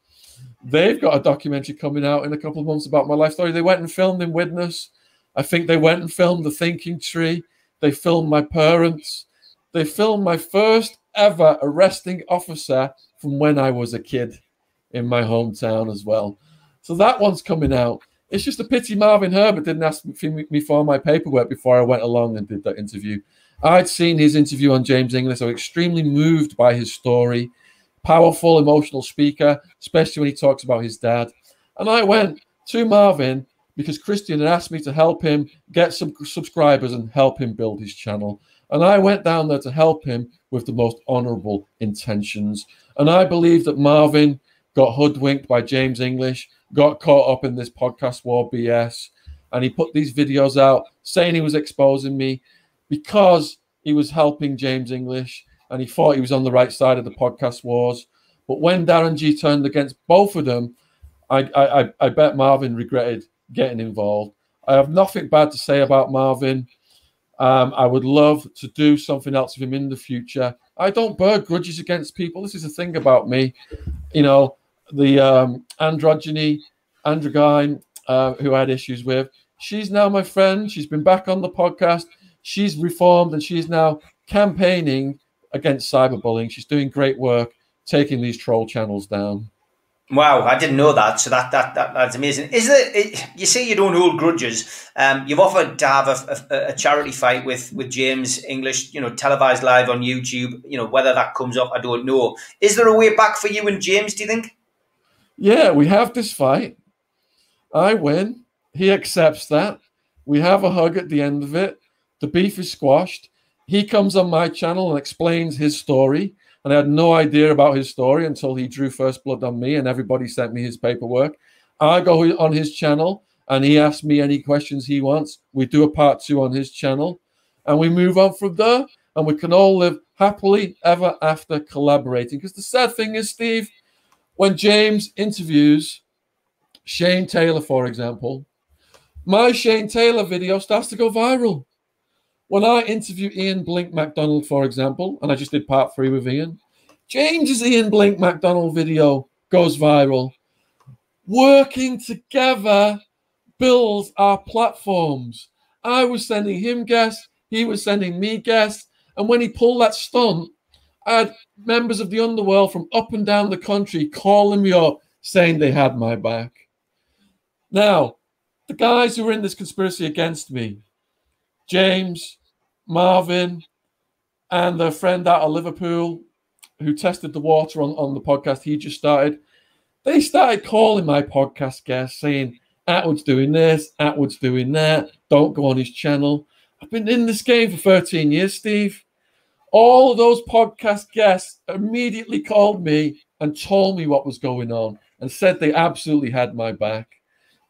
they've got a documentary coming out in a couple of months about my life story. They went and filmed in Widnes. I think they went and filmed The Thinking Tree. They filmed my parents. They filmed my first ever arresting officer from when I was a kid in my hometown as well. So that one's coming out. It's just a pity Marvin Herbert didn't ask me for my paperwork before I went along and did that interview. I'd seen his interview on James English. I was extremely moved by his story. Powerful, emotional speaker, especially when he talks about his dad. And I went to Marvin because Christian had asked me to help him get some subscribers and help him build his channel. And I went down there to help him with the most honorable intentions. And I believe that Marvin got hoodwinked by James English, got caught up in this podcast war BS, and he put these videos out saying he was exposing me because he was helping James English and he thought he was on the right side of the podcast wars. But when Darren G turned against both of them, I, I, I bet Marvin regretted getting involved. I have nothing bad to say about Marvin. Um, I would love to do something else with him in the future. I don't bear grudges against people. This is the thing about me. You know, the um, androgyny, androgyne, uh, who I had issues with, she's now my friend. She's been back on the podcast. She's reformed and she's now campaigning against cyberbullying. She's doing great work taking these troll channels down. Wow, I didn't know that. So that that, that that's amazing. Is it? You say you don't hold grudges. Um, you've offered to have a, a, a, charity fight with with James English. You know, televised live on YouTube. You know, whether that comes up, I don't know. Is there a way back for you and James? Do you think? Yeah, we have this fight. I win. He accepts that. We have a hug at the end of it. The beef is squashed. He comes on my channel and explains his story and I had no idea about his story until he drew first blood on me, and everybody sent me his paperwork. I go on his channel, and he asks me any questions he wants. We do a part two on his channel, and we move on from there, and we can all live happily ever after collaborating. Because the sad thing is, Steve, when James interviews Shane Taylor, for example, my Shane Taylor video starts to go viral. When I interview Ian Blink McDonald, for example, and I just did part three with Ian, James's Ian Blink McDonald video goes viral. Working together builds our platforms. I was sending him guests, he was sending me guests. And when he pulled that stunt, I had members of the underworld from up and down the country calling me up saying they had my back. Now, the guys who were in this conspiracy against me, James, Marvin, and their friend out of Liverpool who tested the water on, on the podcast he just started, they started calling my podcast guests saying, Attwood's doing this, Attwood's doing that, don't go on his channel. I've been in this game for 13 years, Steve. All of those podcast guests immediately called me and told me what was going on and said they absolutely had my back.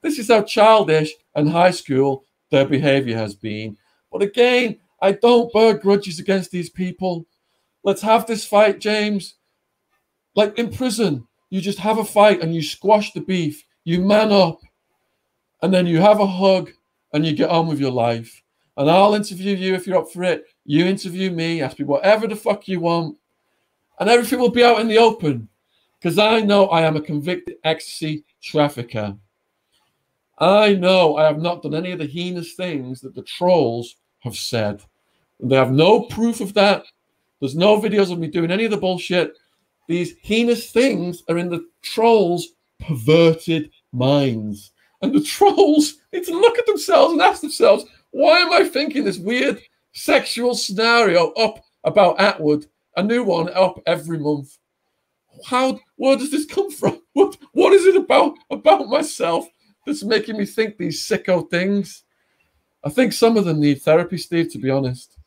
This is how childish and high school their behavior has been. But again, I don't bear grudges against these people. Let's have this fight, James. Like in prison, you just have a fight and you squash the beef, you man up, and then you have a hug and you get on with your life. And I'll interview you if you're up for it. You interview me, ask me whatever the fuck you want, and everything will be out in the open. Because I know I am a convicted ecstasy trafficker. I know I have not done any of the heinous things that the trolls have said. They have no proof of that. There's no videos of me doing any of the bullshit. These heinous things are in the trolls' perverted minds. And the trolls need to look at themselves and ask themselves, why am I thinking this weird sexual scenario up about Attwood, A new one up every month. How where does this come from? What what is it about about myself that's making me think these sicko things? I think some of them need therapy, Steve, to be honest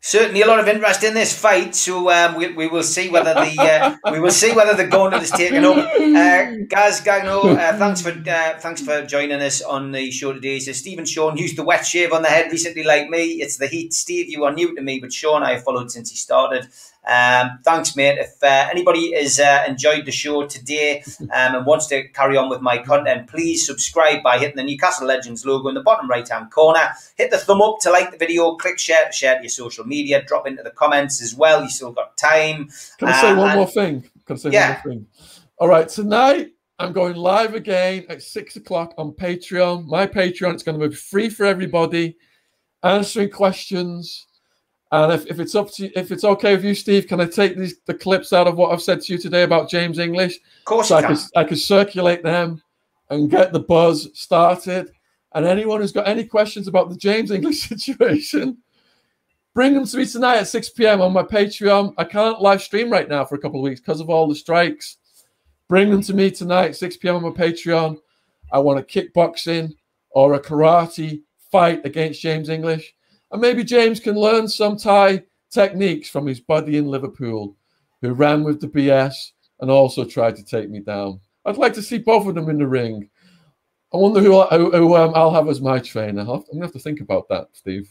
certainly a lot of interest in this fight. So um, we, we will see whether the uh, we will see whether the gauntlet is taken up. Uh, Gaz Gagno, uh, thanks for uh, thanks for joining us on the show today. So Stephen Shaun used the wet shave on the head recently, like me. It's the heat. Steve, you are new to me, but Shaun I have followed since he started. Um, thanks, mate. If uh, anybody has uh, enjoyed the show today um, and wants to carry on with my content, please subscribe by hitting the Newcastle Legends logo in the bottom right hand corner. Hit the thumb up to like the video, click share to share to your social media, drop into the comments as well. You still got time. Can I say uh, one more thing? Can I say yeah. one more thing? All right, tonight I'm going live again at six o'clock on Patreon. My Patreon, it's going to be free for everybody, answering questions and if, if it's up to you, if it's okay with you, Steve, can I take these the clips out of what I've said to you today about James English? Of course, so I can. I can circulate them and get the buzz started. And anyone who's got any questions about the James English situation, bring them to me tonight at 6 p.m. on my Patreon. I can't live stream right now for a couple of weeks because of all the strikes. Bring them to me tonight, 6 p.m. on my Patreon. I want a kickboxing or a karate fight against James English. And maybe James can learn some Thai techniques from his buddy in Liverpool who ran with the BS and also tried to take me down. I'd like to see both of them in the ring. I wonder who, who, who um, I'll have as my trainer. I'm going to have to think about that, Steve.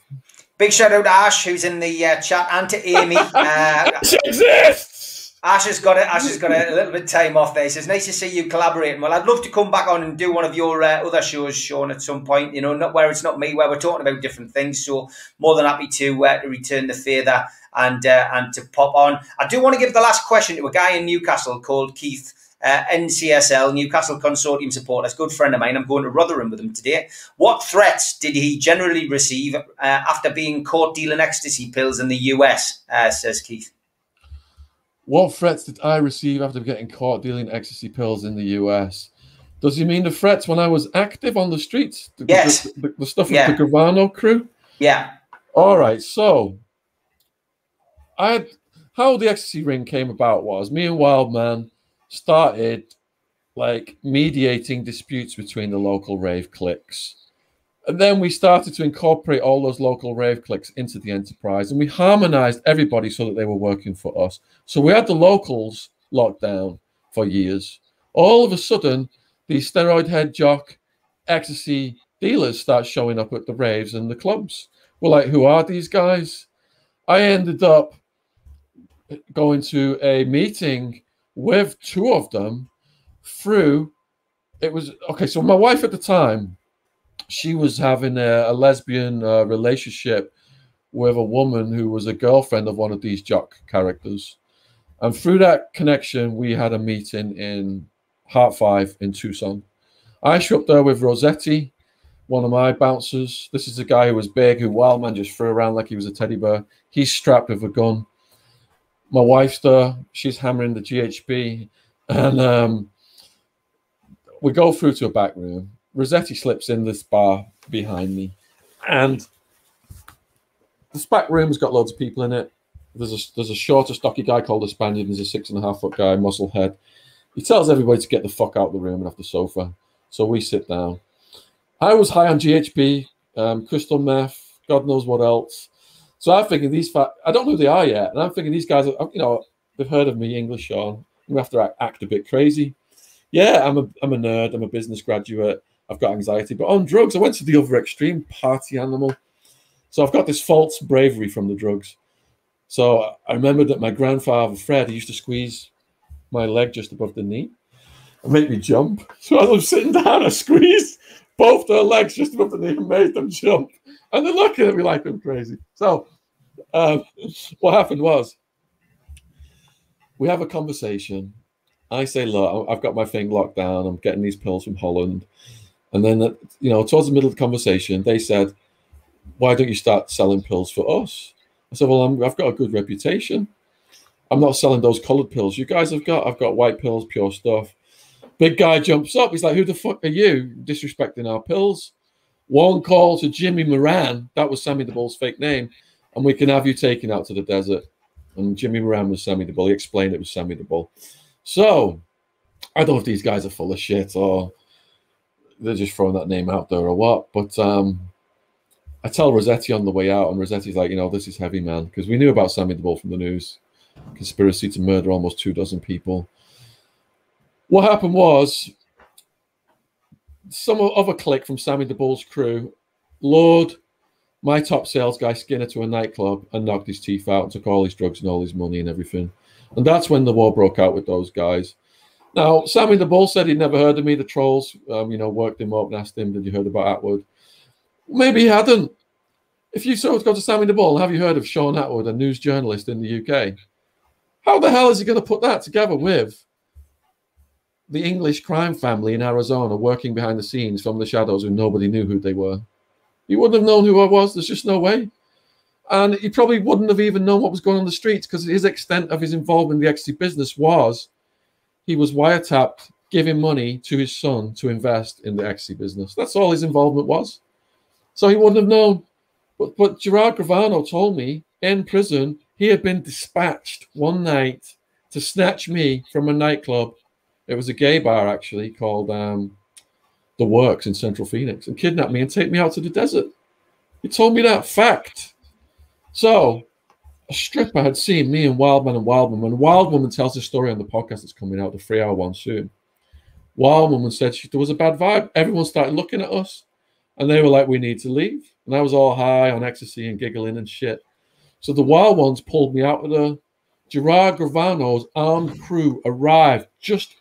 Big shout out to Ash, who's in the uh, chat, and to Amy. Uh, she exists! Ash has got it. Ash has got a, a little bit of time off there. He says, "Nice to see you collaborating." Well, I'd love to come back on and do one of your uh, other shows, Shaun, at some point. You know, not where it's not me, where we're talking about different things. So, more than happy to uh, return the favour and uh, and to pop on. I do want to give the last question to a guy in Newcastle called Keith. Uh, NCSL, Newcastle Consortium supporters, good friend of mine. I'm going to Rotherham with him today. What threats did he generally receive uh, after being caught dealing ecstasy pills in the US? Uh, says Keith. What threats did I receive after getting caught dealing ecstasy pills in the US? Does he mean the threats when I was active on the streets? The, yes. The, the, the stuff yeah. with the Gravano crew? Yeah. All right. So, I had, how the ecstasy ring came about was me and Wildman started like mediating disputes between the local rave cliques. And then we started to incorporate all those local rave cliques into the enterprise and we harmonized everybody so that they were working for us. So we had the locals locked down for years. All of a sudden, these steroid head jock, ecstasy dealers start showing up at the raves and the clubs. We're like, who are these guys? I ended up going to a meeting with two of them through it was okay. So my wife at the time she was having a, a lesbian uh, relationship with a woman who was a girlfriend of one of these jock characters. And through that connection, we had a meeting in Heart Five in Tucson. I showed up there with Rossetti, one of my bouncers. This is a guy who was big, who Wildman just threw around like he was a teddy bear. He's strapped with a gun. My wife's there. She's hammering the GHB. And um, we go through to a back room. Rossetti slips in this bar behind me, and this back room's got loads of people in it. There's a there's a shorter, stocky guy called a Spaniard. There's a six and a half foot guy, muscle head. He tells everybody to get the fuck out of the room and off the sofa. So we sit down. I was high on GHB, um, crystal meth, God knows what else. So I'm thinking these. Fa- I don't know who they are yet, and I'm thinking these guys. Are, you know, they've heard of me, English Shaun. I'm have to act, act a bit crazy. Yeah, I'm a I'm a nerd. I'm a business graduate. I've got anxiety. But on drugs, I went to the other extreme, party animal. So I've got this false bravery from the drugs. So I remember that my grandfather, Fred, he used to squeeze my leg just above the knee and make me jump. So I'm sitting down, I squeezed both their legs just above the knee and made them jump. And they're looking at me like I'm crazy. So um, what happened was we have a conversation. I say, look, I've got my thing locked down. I'm getting these pills from Holland. And then, uh, you know, towards the middle of the conversation, they said, "Why don't you start selling pills for us?" I said, "Well, i have got a good reputation. I'm not selling those coloured pills you guys have got. I've got white pills, pure stuff." Big guy jumps up. He's like, "Who the fuck are you disrespecting our pills?" One call to Jimmy Moran. That was Sammy the Bull's fake name, and we can have you taken out to the desert. And Jimmy Moran was Sammy the Bull. He explained it was Sammy the Bull. So I don't know if these guys are full of shit or they're just throwing that name out there or what. But um, I tell Rossetti on the way out, and Rossetti's like, you know, this is heavy, man, because we knew about Sammy the Bull from the news, conspiracy to murder almost two dozen people. What happened was some other clique from Sammy the Bull's crew lured my top sales guy Skinner to a nightclub and knocked his teeth out and took all his drugs and all his money and everything. And that's when the war broke out with those guys. Now, Sammy the Bull said he'd never heard of me. The trolls, um, you know, worked him up and asked him, Did you heard about Attwood? Maybe he hadn't. If you sort of go to Sammy the Bull, have you heard of Shaun Attwood, a news journalist in the UK? How the hell is he going to put that together with the English crime family in Arizona working behind the scenes from the shadows who nobody knew who they were? He wouldn't have known who I was. There's just no way. And he probably wouldn't have even known what was going on, the streets because his extent of his involvement in the ecstasy business was he was wiretapped giving money to his son to invest in the ecstasy business. That's all his involvement was. So he wouldn't have known. But, but Gerard Gravano told me in prison he had been dispatched one night to snatch me from a nightclub. It was a gay bar actually called um, The Works in Central Phoenix and kidnap me and take me out to the desert. He told me that fact. So a stripper had seen me and Wildman and Wildwoman. Wildwoman tells the story on the podcast that's coming out, the three hour one soon. Wildwoman said she, there was a bad vibe. Everyone started looking at us and they were like, we need to leave. And I was all high on ecstasy and giggling and shit. So the wild ones pulled me out of the Gerard Gravano's armed crew arrived just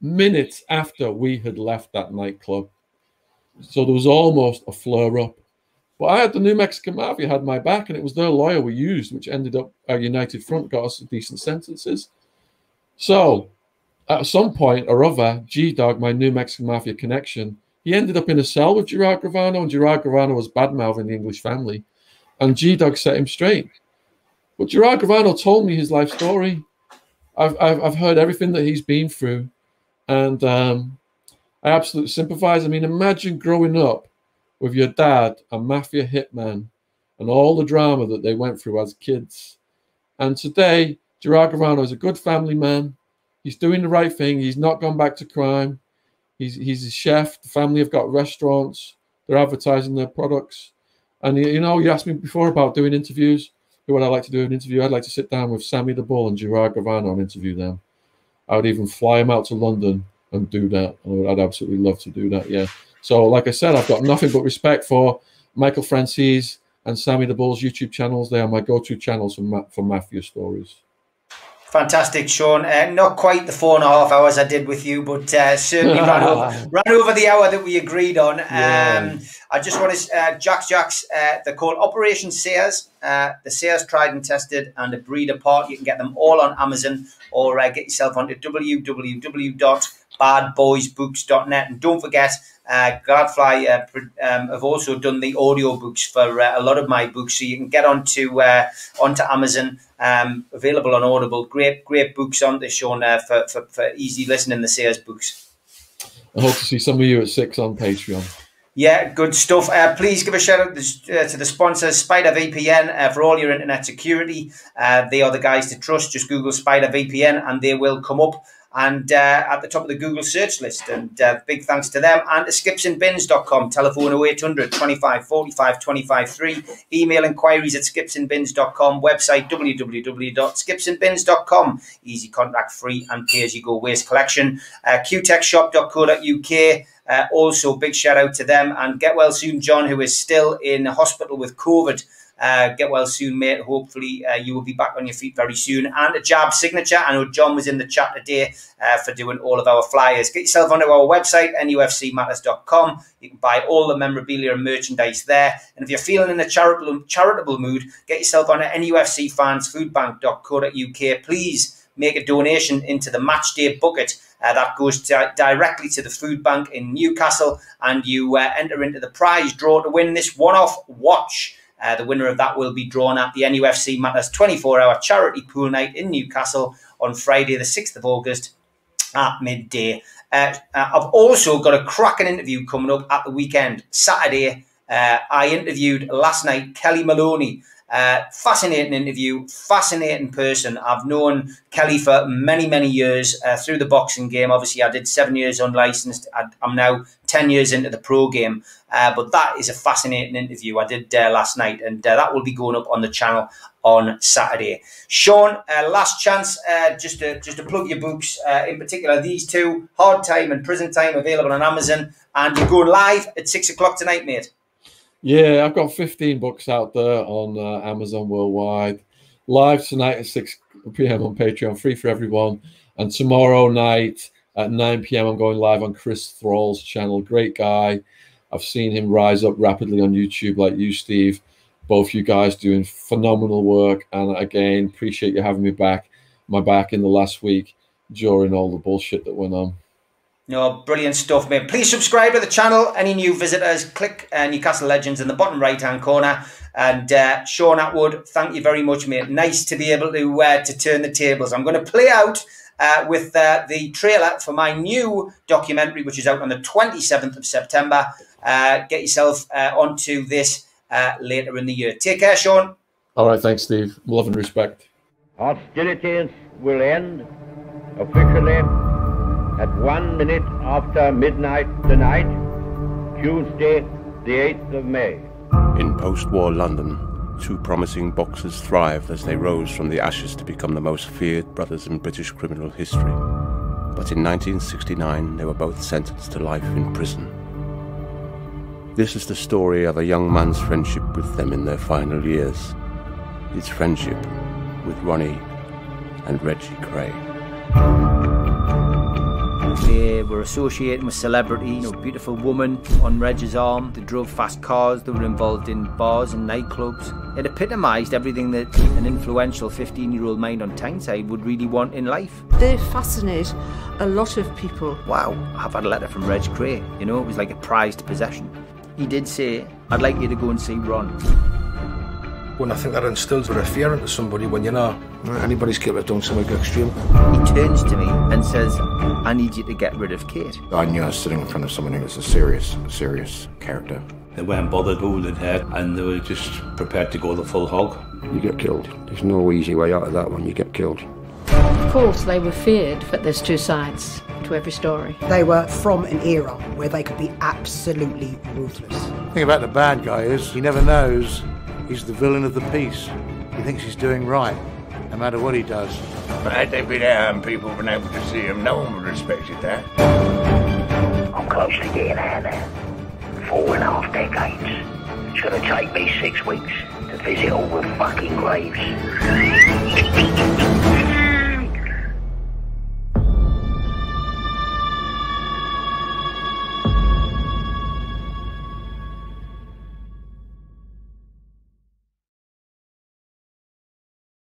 minutes after we had left that nightclub. So there was almost a flare up. But I had the New Mexican Mafia had my back, and it was their lawyer we used, which ended up our United Front got us decent sentences. So at some point or other, G Dog, my New Mexican Mafia connection, he ended up in a cell with Gerard Gravano, and Gerard Gravano was bad mouthing the English family. And G Dog set him straight. But Gerard Gravano told me his life story. I've, I've, I've heard everything that he's been through. And um, I absolutely sympathize. I mean, imagine growing up with your dad, a mafia hitman, and all the drama that they went through as kids. And today, Gerard Gravano is a good family man. He's doing the right thing. He's not gone back to crime. He's he's a chef. The family have got restaurants. They're advertising their products. And you know, you asked me before about doing interviews. Who would I like to do an interview? I'd like to sit down with Sammy the Bull and Gerard Gravano and interview them. I would even fly him out to London and do that. I'd absolutely love to do that. Yeah. So, like I said, I've got nothing but respect for Michael Franzese and Sammy the Bull's YouTube channels. They are my go-to channels for, for mafia stories. Fantastic, Shaun. Uh, not quite the four and a half hours I did with you, but uh, certainly ran, over, ran over the hour that we agreed on. Um, I just want to, uh, Jack Jacks, uh, they're called Operation Sayers. Uh, the Sayers tried and tested and a breed apart. You can get them all on Amazon or uh, get yourself onto www.badboysbooks.net. And don't forget, uh, Gadfly uh, um, have also done the audio books for uh, a lot of my books, so you can get onto uh, onto Amazon. Um, available on Audible. Great, great books on this, Shaun, uh, for, for, for easy listening. The sales books. I hope to see some of you at six on Patreon. Yeah, good stuff. Uh, please give a shout out to, uh, to the sponsors, Spider VPN, uh, for all your internet security. Uh, they are the guys to trust. Just Google Spider VPN and they will come up and uh, at the top of the Google search list. And uh, big thanks to them and to skipsandbins.com, telephone 0800 25 45 25 3, email inquiries at skipsandbins.com, website www.skipsandbins.com, easy contact free and pay as you go waste collection, uh, qtechshop.co.uk. Uh, also, big shout out to them and get well soon, John, who is still in hospital with COVID. Uh, get well soon, mate. Hopefully, uh, you will be back on your feet very soon. And a jab signature. I know John was in the chat today uh, for doing all of our flyers. Get yourself onto our website, nufcmatters.com. You can buy all the memorabilia and merchandise there. And if you're feeling in a charitable, charitable mood, get yourself onto nufcfansfoodbank.co.uk. Please make a donation into the match day bucket. Uh, that goes to, directly to the food bank in Newcastle, and you uh, enter into the prize draw to win this one off watch. Uh, the winner of that will be drawn at the NUFC Matters 24 hour charity pool night in Newcastle on Friday, the 6th of August at midday. Uh, uh, I've also got a cracking interview coming up at the weekend, Saturday. Uh, I interviewed last night Kellie Maloney. Uh, fascinating interview, fascinating person. I've known Kellie for many, many years uh, through the boxing game. Obviously, I did seven years unlicensed. I, am now 10 years into the pro game. Uh, but that is a fascinating interview I did uh, last night, and uh, that will be going up on the channel on Saturday. Shaun, uh, last chance just, to, just to plug your books, in particular these two Hard Time and Prison Time, available on Amazon. And you're going live at six o'clock tonight, mate. Yeah, I've got 15 books out there on uh, Amazon worldwide. Live tonight at 6 p.m. on Patreon, free for everyone. And tomorrow night at 9 p.m., I'm going live on Chris Thrall's channel. Great guy. I've seen him rise up rapidly on YouTube, like you, Steve. Both you guys doing phenomenal work. And again, appreciate you having me back, my back in the last week during all the bullshit that went on. No, brilliant stuff, mate. Please subscribe to the channel. Any new visitors, click uh, Newcastle Legends in the bottom right hand corner. And uh, Shaun Attwood, thank you very much, mate. Nice to be able to uh, to turn the tables. I'm going to play out uh, with uh, the trailer for my new documentary, which is out on the 27th of September. Uh, get yourself onto this later in the year. Take care, Shaun. All right, thanks, Steve. Love and respect. Hostilities will end officially at one minute after midnight tonight, Tuesday, the 8th of May. In post war London, two promising boxers thrived as they rose from the ashes to become the most feared brothers in British criminal history. But in 1969, they were both sentenced to life in prison. This is the story of a young man's friendship with them in their final years. His friendship with Ronnie and Reggie Kray. They were associating with celebrities, you know, beautiful woman on Reg's arm. They drove fast cars. They were involved in bars and nightclubs. It epitomised everything that an influential 15-year-old mind on Tyneside would really want in life. They fascinate a lot of people. Wow, I've had a letter from Reg Kray. You know, it was like a prized possession. He did say, I'd like you to go and see Ron. When I think that instills a fear into somebody when you know anybody's capable of doing something extreme. He turns to me and says, I need you to get rid of Kate. I knew I was sitting in front of someone who was a serious, serious character. They weren't bothered who they'd hurt and they were just prepared to go the full hog. You get killed. There's no easy way out of that one. You get killed. Of course, they were feared, but there's two sides to every story. They were from an era where they could be absolutely ruthless. The thing about the bad guy is he never knows he's the villain of the piece. He thinks he's doing right, no matter what he does. But had they been out and people been able to see him, no one would have respected that. I'm close to getting out there. Four and a half decades. It's gonna take me six weeks to visit all the fucking graves.